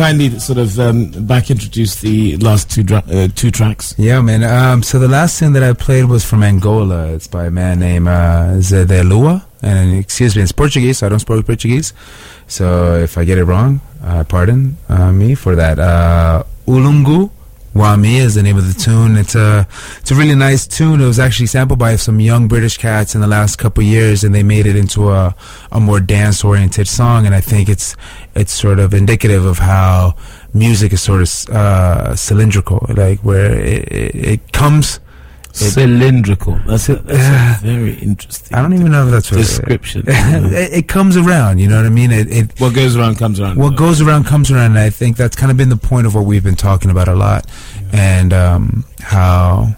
Kindly sort of um, back introduce the last two dra- uh, two tracks? Yeah, man. Um, so the last thing that I played was from Angola. It's by a man named uh, Zé Lua. And excuse me, it's Portuguese, so I don't speak Portuguese. So if I get it wrong, uh, pardon uh, me for that. Uh, Ulungu Wami is the name of the tune. It's a it's a really nice tune. It was actually sampled by some young British cats in the last couple years, and they made it into a a more dance oriented song. And I think it's it's sort of indicative of how music is sort of uh, cylindrical, like where it, it, it comes. It- Cylindrical. That's a, that's a very interesting I don't even know if that's what description. it, it comes around. You know what I mean? It, it what goes around comes around. what goes around comes around, and I think that's kind of been the point of what we've been talking about a lot, and um, how.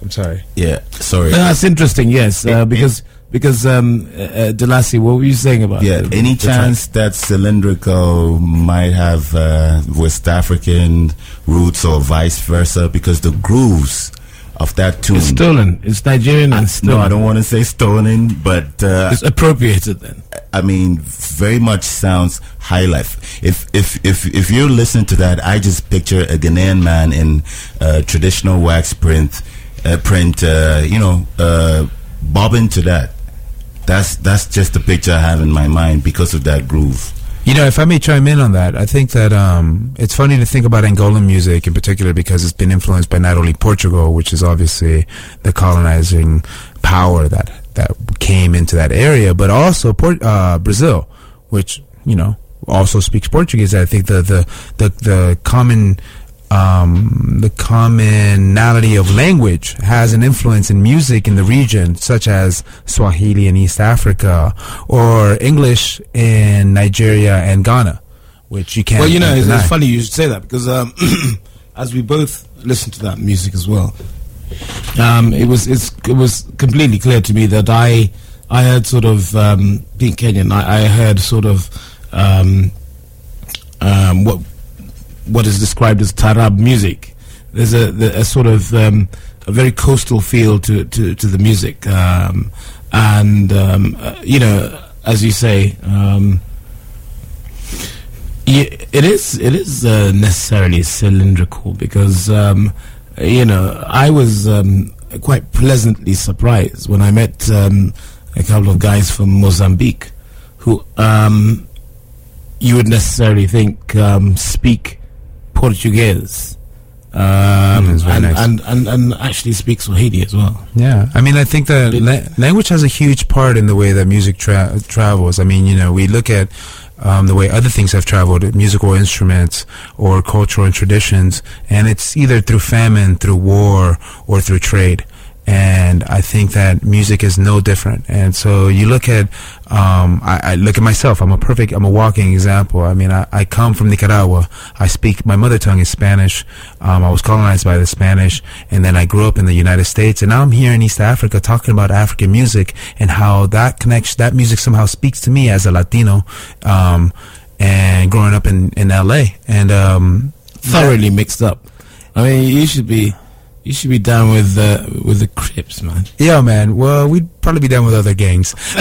I'm sorry. Yeah, sorry. That's interesting. Yes, uh, because because um, uh, uh, Delasi, what were you saying about? Yeah, the- any the track? chance that cylindrical might have uh, West African roots or vice versa? Because the grooves of that tune. It's stolen. It's Nigerian and stolen. no, I don't want to say stolen, but uh, It's appropriated then. I mean, very much sounds high life. If if if if you listen to that, I just picture a Ghanaian man in uh, traditional wax print, uh, print. Uh, you know, uh, bobbing to that. That's that's just the picture I have in my mind because of that groove. You know, if I may chime in on that, I think that um, it's funny to think about Angolan music in particular because it's been influenced by not only Portugal, which is obviously the colonizing power that that came into that area, but also Port- uh, Brazil, which you know also speaks Portuguese. I think the the the, the common um, the commonality of language has an influence in music in the region, such as Swahili in East Africa or English in Nigeria and Ghana, which you can't. well, you know, it's, it's funny you should say that because um, as we both listened to that music as well, um, it was it's, it was completely clear to me that I I heard sort of um, being Kenyan, I, I heard sort of um, um, what what is described as tarab music. There's a, a sort of um, a very coastal feel to, to, to the music, um, and um, uh, you know, as you say, um, it is it is uh, necessarily cylindrical because um, you know I was um, quite pleasantly surprised when I met a couple of guys from Mozambique who you would necessarily think speak Portuguese. Um, Mm, and, nice. and, and and actually speak Swahili as well. Yeah, I mean, I think that la- language has a huge part in the way that music tra- travels. I mean, you know, we look at um, the way other things have traveled, musical instruments or cultural and traditions, and it's either through famine, through war, or through trade. And I think that music is no different. And so you look at, um, I, I look at myself. I'm a perfect, I'm a walking example. I mean, I, I come from Nicaragua. I speak, my mother tongue is Spanish. Um, I was colonized by the Spanish, and then I grew up in the United States. And now I'm here in East Africa talking about African music and how that connection, that music somehow speaks to me as a Latino, um, and growing up in, in LA. And, um, Thoroughly mixed up. I mean, you should be you should be down with uh, with the Crips, man. Yeah, man. Well, we'd probably be down with other gangs,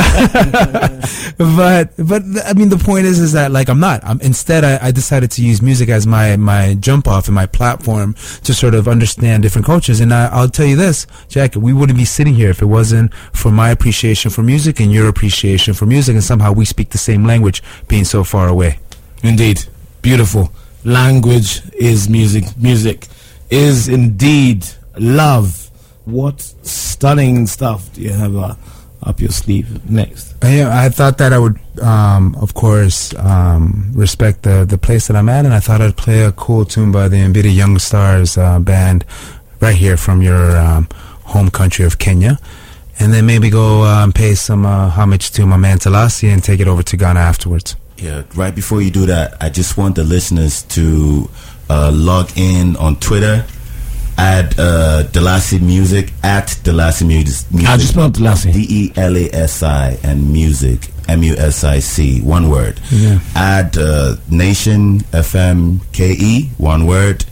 but but I mean, the point is, is that like I'm not. I'm instead, I, I decided to use music as my my jump off and my platform to sort of understand different cultures. And I, I'll tell you this, Jack, we wouldn't be sitting here if it wasn't for my appreciation for music and your appreciation for music, and somehow we speak the same language, being so far away. Indeed, beautiful. Language is music. Music is indeed love. What stunning stuff do you have uh, up your sleeve next? Uh, Yeah, I thought that I would, um, of course, um, respect the the place that I'm at, and I thought I'd play a cool tune by the Mbiri Young Stars uh, band right here from your um, home country of Kenya, and then maybe go um, pay some uh, homage to my man Delasi and take it over to Ghana afterwards. Yeah, right before you do that, I just want the listeners to uh, log in on Twitter at uh, Delasi Music at Delasi Music. How do you spell Delasi? D E L A S I and music M U S I C one word. Yeah. At uh, Nation FM K E one word.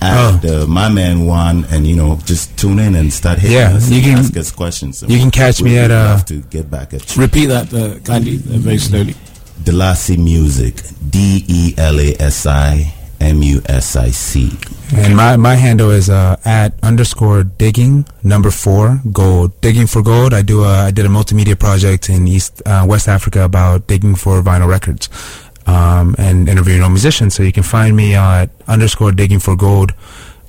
At oh. uh, my man one, and you know, just tune in and start hitting yeah, us. You can ask us questions. You can catch me at. Uh, have to get back at. You. Repeat that uh, kindly, uh, very slowly. Delasi Music. D E L A S I M U S I C. And my, my handle is uh, at underscore digging number four gold. Digging for gold. I do a, I did a multimedia project in East uh, West Africa about digging for vinyl records, um, and interviewing old musicians. So you can find me at underscore digging for gold.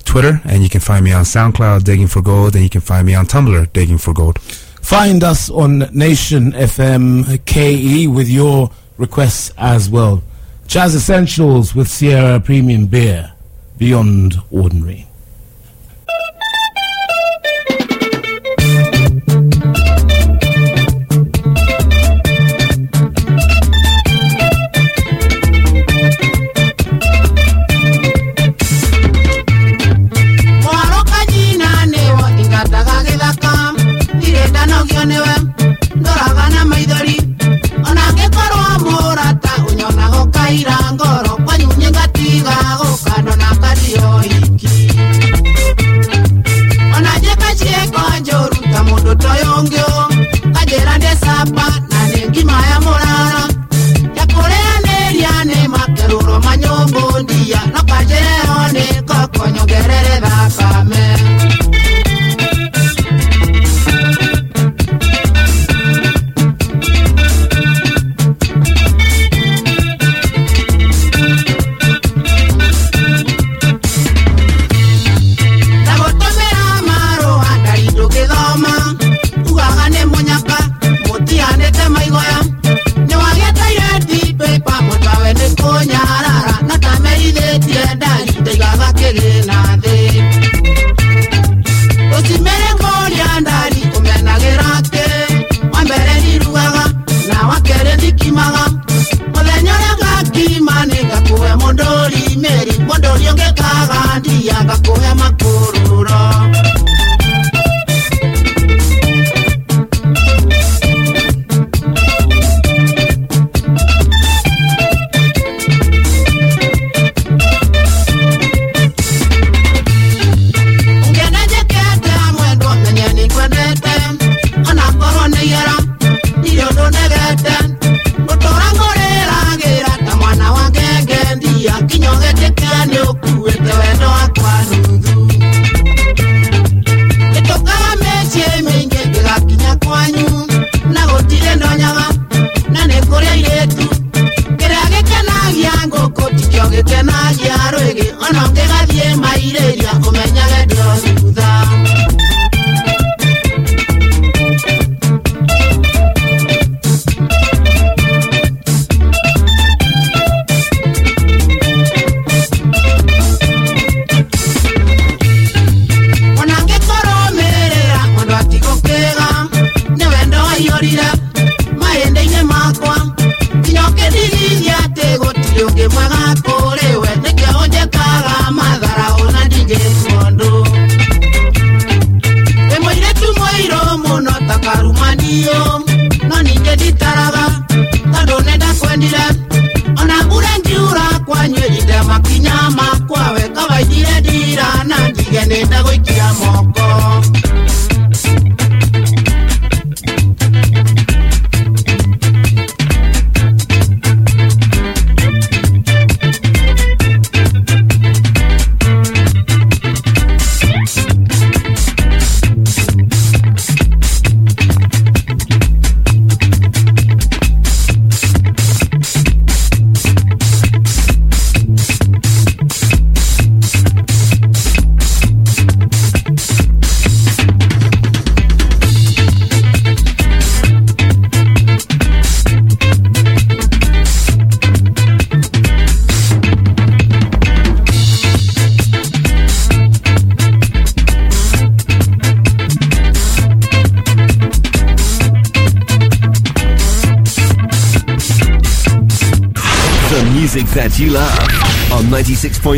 Twitter, and you can find me on SoundCloud, Digging for Gold, and you can find me on Tumblr, Digging for Gold. Find us on Nation FM KE with your requests as well. Jazz Essentials with Sierra Premium Beer, Beyond Ordinary.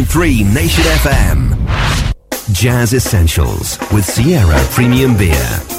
101.3 Nation FM. Jazz Essentials with Sierra Premium Beer.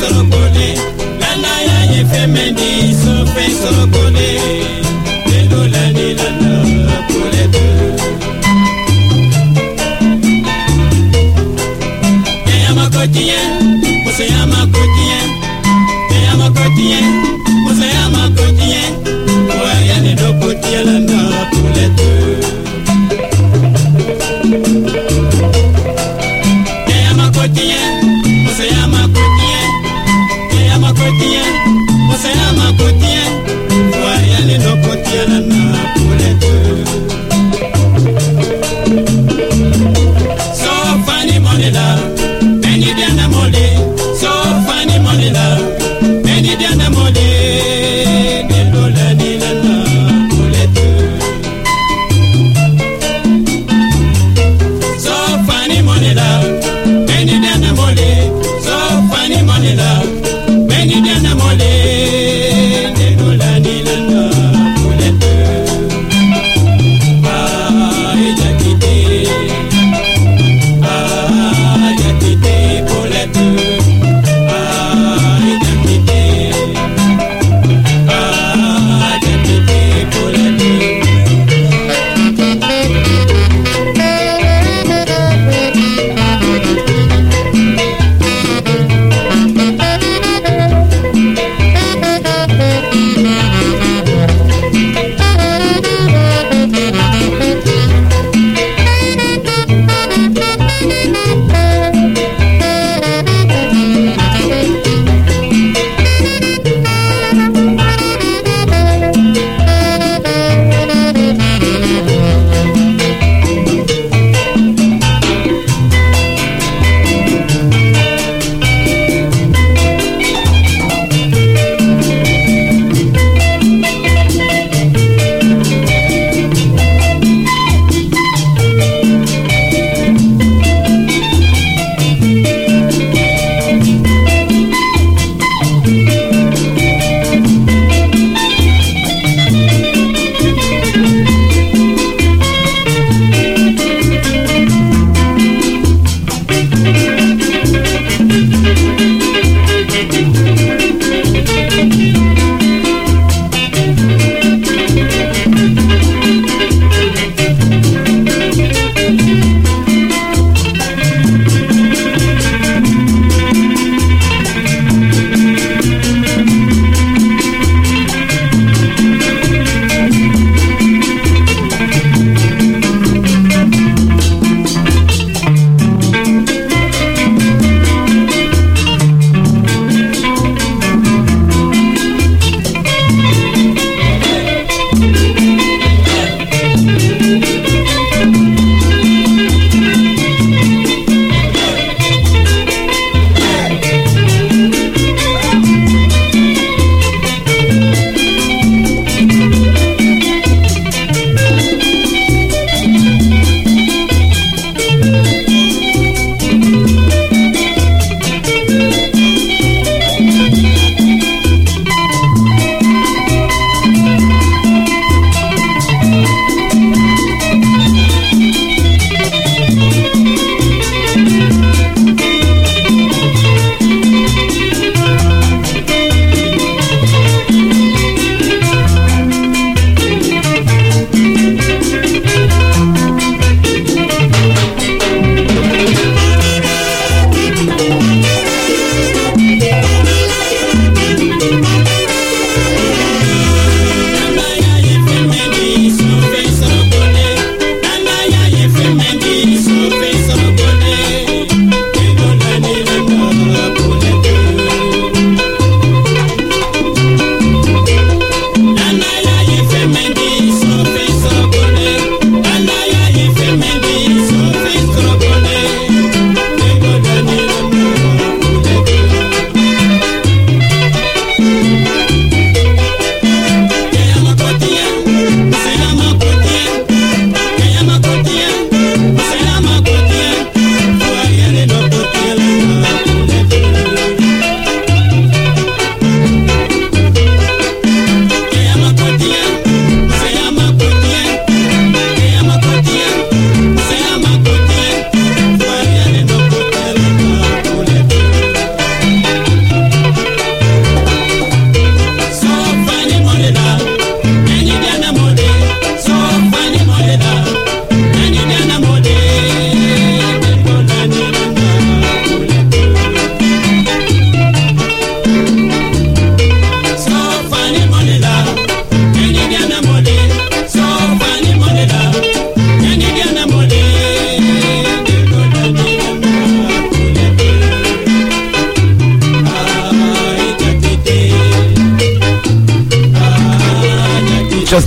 sokole lana ya ye femeni sope sokole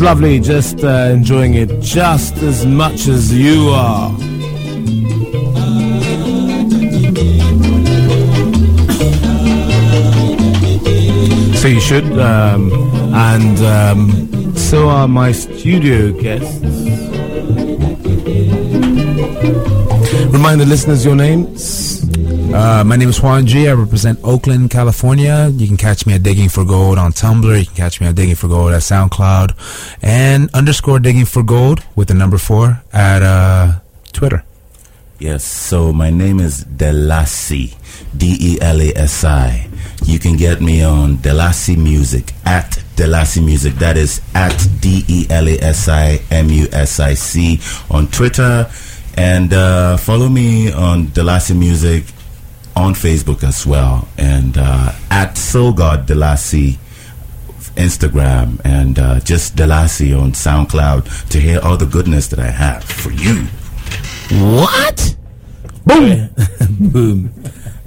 lovely, just uh, enjoying it just as much as you are. So you should, um, and um, so are my studio guests. Remind the listeners your names. Uh, my name is Juan G. I represent Oakland, California. You can catch me at Digging for Gold on Tumblr. You can catch me at Digging for Gold at SoundCloud and underscore Digging for Gold with the number four at uh, Twitter. Yes, so my name is Delasi, D E L A S I. You can get me on Delasi Music at Delasi Music. That is at D E L A S I M U S I C on Twitter. And uh, follow me on Delasi Music on Facebook as well. And uh, at Soul God Delasi Instagram and uh, just Delasi on SoundCloud to hear all the goodness that I have for you. What? Boom! Boom.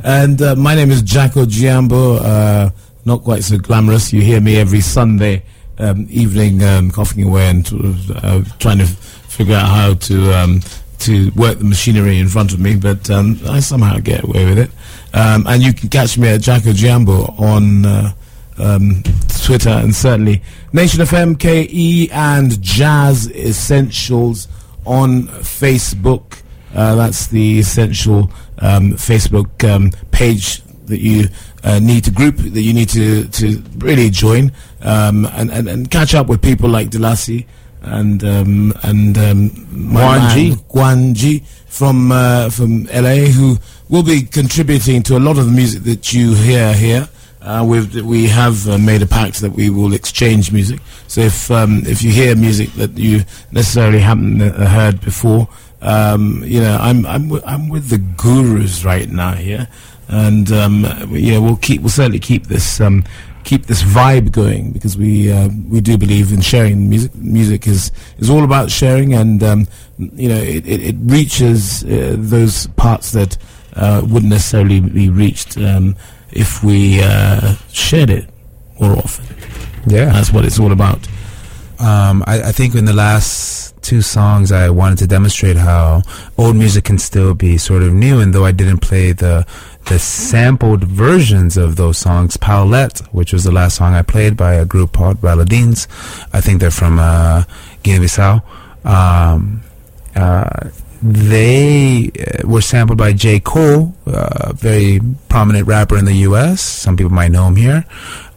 And uh, my name is Jack Ojiambo. Uh, not quite so glamorous. You hear me every Sunday um, evening, um, coughing away and sort of, uh, trying to figure out how to um, to work the machinery in front of me. But um, I somehow get away with it. Um, and you can catch me at Jack Ojiambo on. Um, Twitter and certainly Nation FM, KE, and Jazz Essentialz on Facebook. Uh, that's the essential um, Facebook um, page that you uh, need to group that you need to to really join um, and, and and catch up with people like Delasi and um, and um, my Guan man, Ji. Juan G from uh, from LA who will be contributing to a lot of the music that you hear here. Uh, we've, we have uh, made a pact that we will exchange music. So if um, if you hear music that you necessarily haven't uh, heard before, um, you know I'm I'm wi- I'm with the gurus right now here, and um, yeah we'll keep we'll certainly keep this um, keep this vibe going because we uh, we do believe in sharing music. Music is is all about sharing, and um, you know it it, it reaches uh, those parts that uh, wouldn't necessarily be reached um, if we uh, shared it more often. Yeah. That's what it's all about. Um, I, I think in the last two songs, I wanted to demonstrate how old music can still be sort of new. And though I didn't play the the sampled versions of those songs, Paulette, which was the last song I played by a group called Baladines, I think they're from uh, Guinea-Bissau. Um, uh, they uh, were sampled by J. Cole, a very prominent rapper in the U.S. Some people might know him here.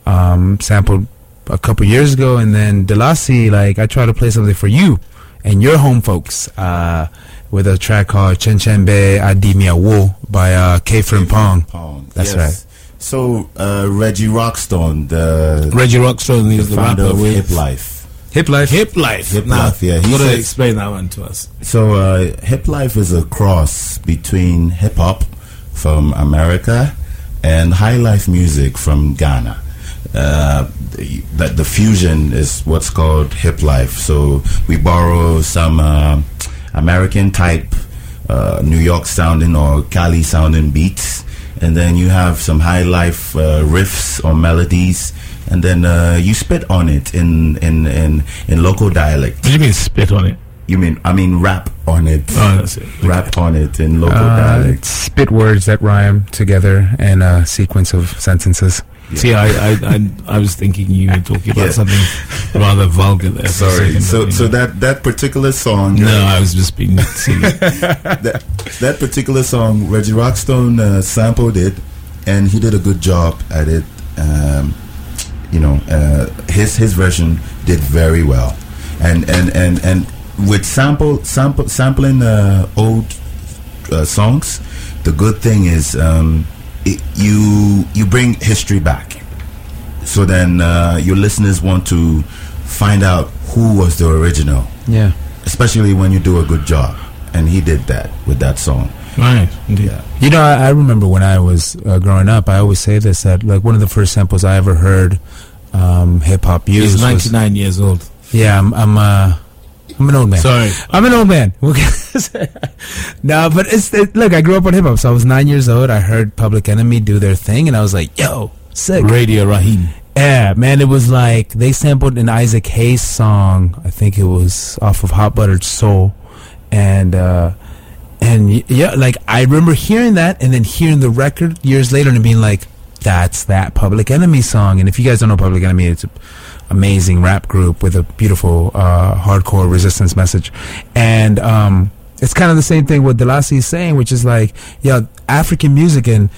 Um, sampled a couple years ago, and then Delasi, like I tried to play something for you and your home folks uh, with a track called Chen Chen Be Adimia Wo by uh, K. Frimpong. That's Yes. right. So uh, Reggie Rockstone, the Reggie Rockstone is the founder rapper of with- Hip Life. Hip Life. Hip Life. Hip Now, Life, yeah. You got to explain that one to us. So uh, hip life is a cross between hip hop from America and high life music from Ghana. Uh, the, that the fusion is what's called hip life. So we borrow some uh, American type, uh, New York sounding or Cali sounding beats, and then you have some high life uh, riffs or melodies, and then uh, you spit on it in in in, in local dialect. What do you mean spit on it? You mean I mean rap on it? Oh, that's it. Rap on it in local Uh, dialect. spit words that rhyme together in a sequence of sentences. See, I, I, I, I was thinking you were talking about Yeah. something rather vulgar there. Sorry. second, So so know. that that particular song. No, I was just being silly. that that particular song, Reggie Rockstone uh, sampled it, and he did a good job at it. Um, you know, uh, his his version did very well, and and and and with sample sample sampling uh, old uh, songs, the good thing is um, it, you you bring history back. So then uh, your listeners want to find out who was the original Yeah. especially when you do a good job. And he did that with that song. Right. Indeed. Yeah. You know, I, I remember when I was uh, growing up, I always say this that like one of the first samples I ever heard um, hip hop use He's was 99 years old. Yeah, I'm I'm uh I'm an old man. Sorry. I'm an old man. no, but it's it, look. I grew up on hip hop, so I was nine years old. I heard Public Enemy do their thing, and I was like, "Yo, sick!" Radio Raheem. Yeah, man, it was like they sampled an Isaac Hayes song. I think it was off of Hot Buttered Soul, and uh, and yeah, like I remember hearing that, and then hearing the record years later, and being like, "That's that Public Enemy song." And if you guys don't know Public Enemy, it's an amazing rap group with a beautiful uh, hardcore resistance message, and um, it's kind of the same thing what Delasi is saying, which is like, yeah, African music and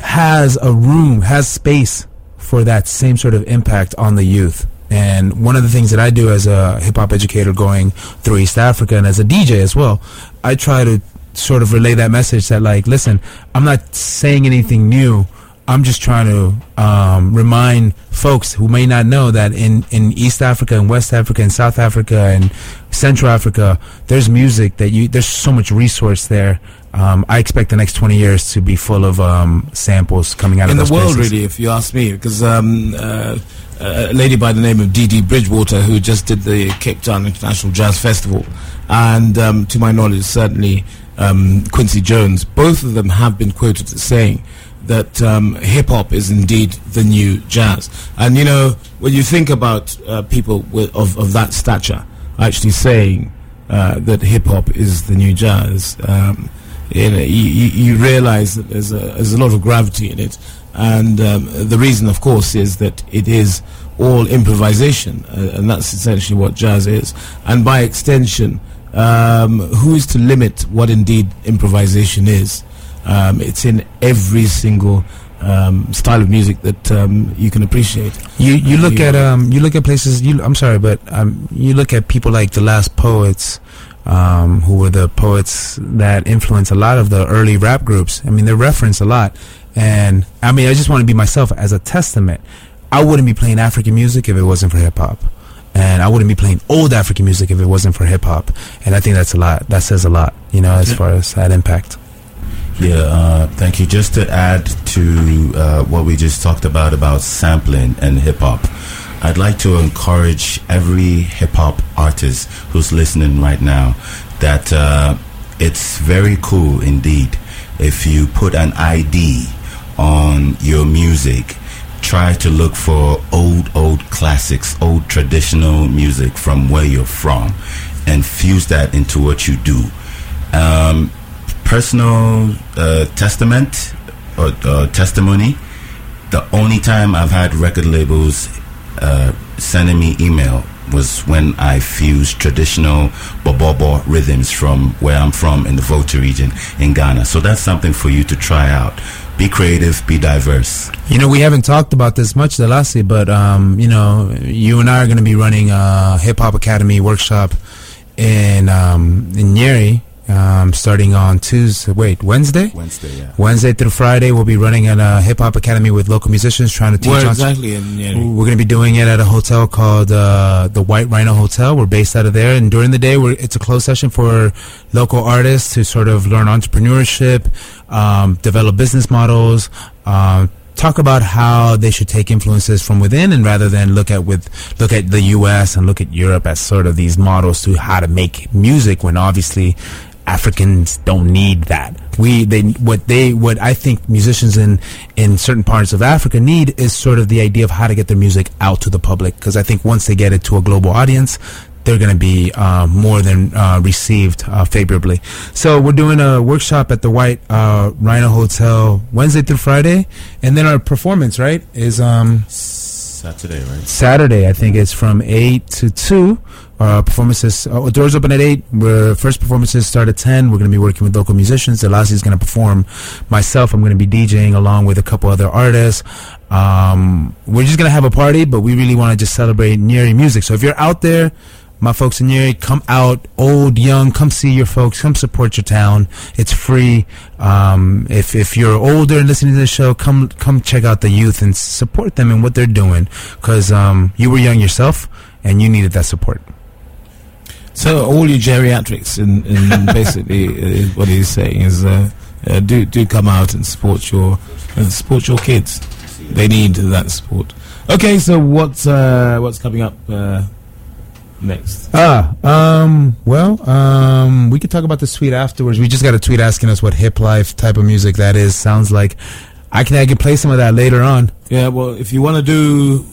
has a room, has space for that same sort of impact on the youth. And one of the things that I do as a hip hop educator going through East Africa and as a DJ as well, I try to sort of relay that message that like, listen, I'm not saying anything new. I'm just trying to um, remind folks who may not know that in, in East Africa and West Africa and South Africa and Central Africa, there's music that you there's so much resource there. Um, I expect the next 20 years to be full of um, samples coming out in of the world, places. really, if you ask me, because um, uh, a lady by the name of Dee Dee Bridgewater, who just did the Cape Town International Jazz Festival, and um, to my knowledge, certainly um, Quincy Jones, both of them have been quoted as saying that um, hip hop is indeed the new jazz. And you know, when you think about uh, people with, of, of that stature actually saying uh, that hip hop is the new jazz, um, you, know, you you realize that there's a, there's a lot of gravity in it. And um, the reason, of course, is that it is all improvisation, uh, and that's essentially what jazz is. And by extension, um, who is to limit what indeed improvisation is? Um, it's in every single um, style of music that um, you can appreciate. You you look at um you look at places you I'm sorry but um you look at people like the last poets um who were the poets that influenced a lot of the early rap groups. I mean they're referenced a lot and I mean I just want to be myself as a testament. I wouldn't be playing African music if it wasn't for hip hop. And I wouldn't be playing old African music if it wasn't for hip hop. And I think that's a lot. That says a lot, you know, as far as that impact. Yeah, uh, thank you. Just to add to uh, what we just talked about about sampling and hip hop, I'd like to encourage every hip hop artist who's listening right now that uh, it's very cool indeed if you put an ID on your music. Try to look for old, old classics, old traditional music from where you're from, and fuse that into what you do. Um, personal uh, testament or uh, testimony. The only time I've had record labels uh, sending me email was when I fused traditional bobobo rhythms from where I'm from in the Volta region in Ghana. So that's something for you to try out. Be creative, be diverse. You know, we haven't talked about this much, Delasi, but um, you know, you and I are going to be running a hip hop academy workshop in um, in Nyeri, um, starting on Tuesday. Wait, Wednesday. Wednesday, yeah. Wednesday through Friday, we'll be running at a hip hop academy with local musicians trying to teach. Where exactly Nyeri? We're going to be doing it at a hotel called uh, the White Rhino Hotel. We're based out of there, and during the day, we're, it's a closed session for local artists to sort of learn entrepreneurship, um, develop business models. Um, talk about how they should take influences from within and rather than look at with look at the US and look at Europe as sort of these models to how to make music when obviously Africans don't need that. We they what they what I think musicians in in certain parts of Africa need is sort of the idea of how to get their music out to the public because I think once they get it to a global audience they're going to be uh, more than uh, received uh, favorably. So we're doing a workshop at the White uh, Rhino Hotel Wednesday through Friday, and then our performance right is um, Saturday, right? Saturday. I think it's from eight to two. Uh, performances uh, doors open at eight. We're, first performances start at ten. We're going to be working with local musicians. Delasi is going to perform. Myself, I'm going to be DJing along with a couple other artists. Um, we're just going to have a party, but we really want to just celebrate Nyeri music. So if you're out there, my folks in Nyeri, come out, old, young, come see your folks, come support your town. It's free. Um, if if you're older and listening to the show, come come check out the youth and support them in what they're doing, because um, you were young yourself and you needed that support. So all your geriatrics, in, in basically uh, what he's saying is, uh, uh, do do come out and support your support your kids. They need that support. Okay, so what's uh, what's coming up uh, next? Ah, um, well, um, we could talk about the tweet afterwards. We just got a tweet asking us what hip life type of music that is. Sounds like I can I can play some of that later on. Yeah, well, if you want to do,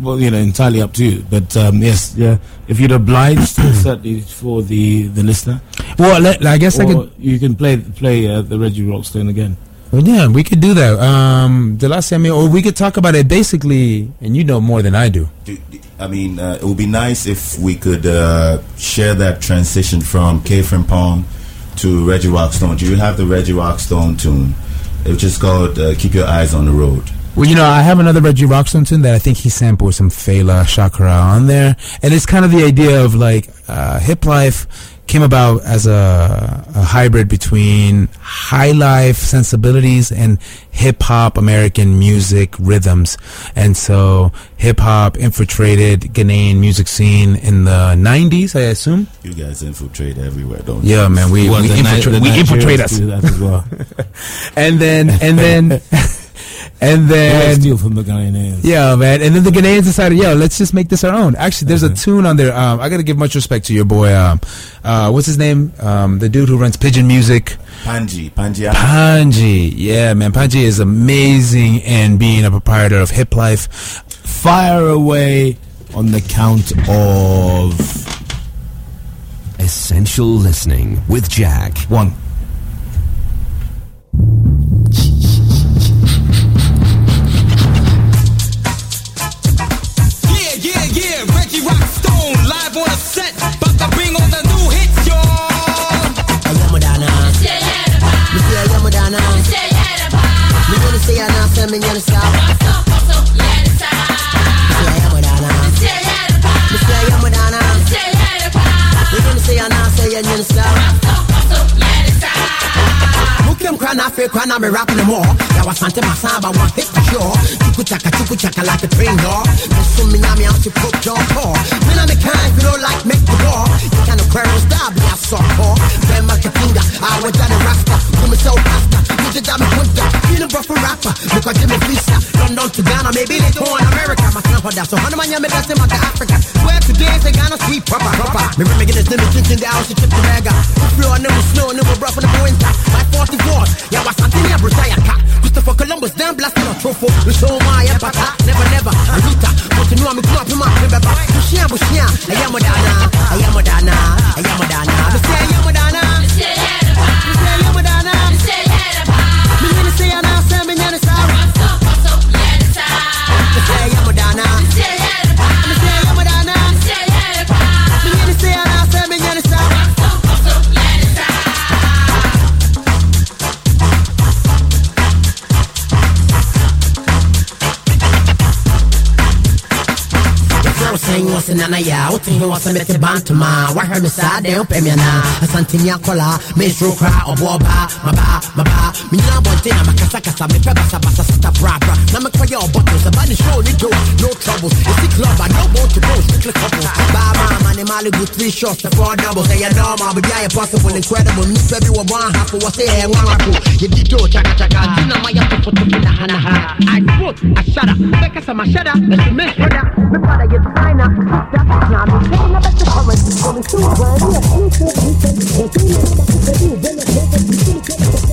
well, you know, entirely up to you. But um, yes, yeah, if you'd oblige, certainly for the the listener. Well, let, I guess I Or could. You can play play uh, the Reggie Rockstone again. Well, yeah, we could do that. Um, the last time, or we could talk about it basically, and you know more than I do. Do- I mean, uh, it would be nice if we could uh, share that transition from K. Pong to Reggie Rockstone. Do you have the Reggie Rockstone tune? It's just called uh, "Keep Your Eyes on the Road." Well, you know, I have another Reggie Rockstone tune that I think he sampled some Fela Chakra on there, and it's kind of the idea of like uh, hip life came about as a, a hybrid between high life sensibilities and hip hop American music rhythms, and so hip hop infiltrated Ghanaian music scene in the '90s, I assume. You guys infiltrate everywhere, don't you? Yeah, man, we Well, we the Ni- we infiltrate us, do that as well. and then and then and They then steal from the Ghanaians. Yeah, man. And then the Ghanaians decided, yo, let's just make this our own. Actually, there's a tune on there. Um, I got to give much respect to your boy. Um, uh, what's his name? Um, the dude who runs Pidgen Music. Panji, Panji. Panji. Yeah, man. Panji is amazing in being a proprietor of Hip Life. Fire away on the count of Essential listening with Jack. one. Say I'm not saying me gonna stop. Missy Ayamadana. Missy Ayamadana. Me gonna say I'm not saying you gonna stop. Mukem kwana fe kwana me rap no more. Ya wasante masamba one hit for sure. Chuku chaka chuku chaka like a train dog. Me sum me nyami out to cook your core. Me na me kind you don't like make the war. You kind of quarrel star be a soft oh. core. Ben my kapinga, I was done a rasta. Come so pasta. You just dame kunta. You know rough rapper. Because Jimmy Visa. London to Ghana, maybe they go in America. My snap that. So how do that's in my Africa. Swear today say Ghana sweet proper proper. Me me get this name chinking down to chip the mega. Floor never snow, never rough in the winter. My 44, yeah, was something here, Brazil. Christopher Columbus, damn blasting a trophy. We show my empire, never, never. Rita, know I'm a club in my river. Bushia, Bushia, I am Madonna, I am Madonna, I am. Me say I am Madonna, say I am Madonna. Me Why her miss I don't pay me na. A santinia cola, Miss Roka, or Boba, Maba, Maba. Mina Bontina, Macasacasa, me pepper sabasa sata brabra. Nama cry your buttons, a bunny show, ni do, no troubles. It's the club, I no want to go, strictly couple. Baba, man, Malibu, three shots, the four doubles. Say a normal, but yeah, possible, incredible. New baby, one half of what's here, one half. You did do, chaka chaka. Tina, my yacht, put the pina, hana, hana. I quote, I shut up. Becca, some shut up. Let's make sure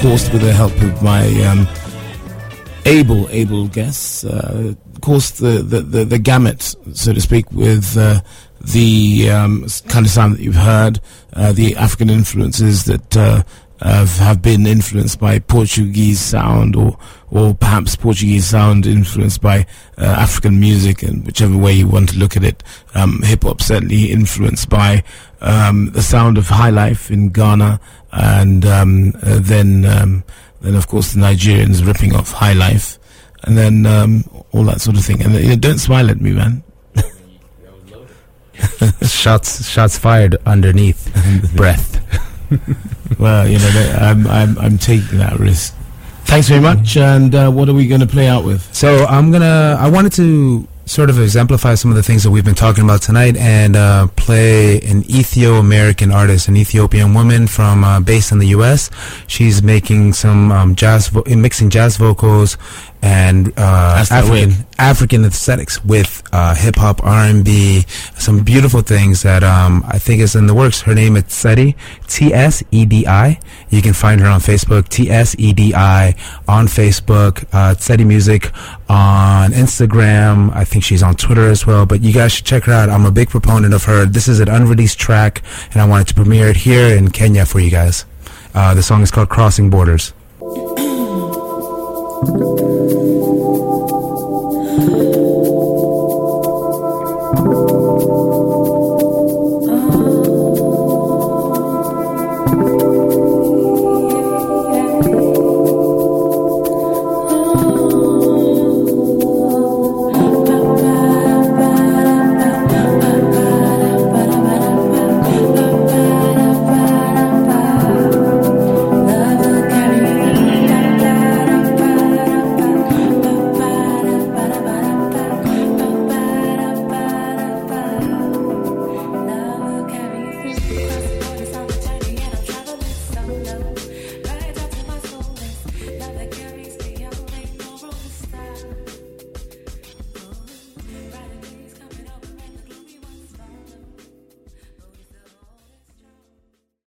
coursed with the help of my um, able, able guests, uh, course the, the, the, the gamut, so to speak, with uh, the um, kind of sound that you've heard, uh, the African influences that uh, have, have been influenced by Portuguese sound or or perhaps Portuguese sound influenced by uh, African music and whichever way you want to look at it. Um, hip hop certainly influenced by um, the sound of high life in Ghana and um, uh, then um, then of course the Nigerians ripping off high life and then um, all that sort of thing. And you know, don't smile at me, man. shots shots fired underneath breath. well, you know, I'm, I'm, I'm taking that risk. Thanks very much. And uh, what are we going to play out with? So I'm gonna. I wanted to sort of exemplify some of the things that we've been talking about tonight, and uh, play an Ethio-American artist, an Ethiopian woman from uh, based in the U.S. She's making some um, jazz, vo- mixing jazz vocals and uh, African way. African aesthetics with uh, hip hop, R and B, some beautiful things that um, I think is in the works. Her name is Tsedi, T S E D I. You can find her on Facebook, T S E D I on Facebook, uh, Tsedi Music on Instagram. I think she's on Twitter as well. But you guys should check her out. I'm a big proponent of her. This is an unreleased track, and I wanted to premiere it here in Kenya for you guys. Uh, the song is called Crossing Borders. Thank you.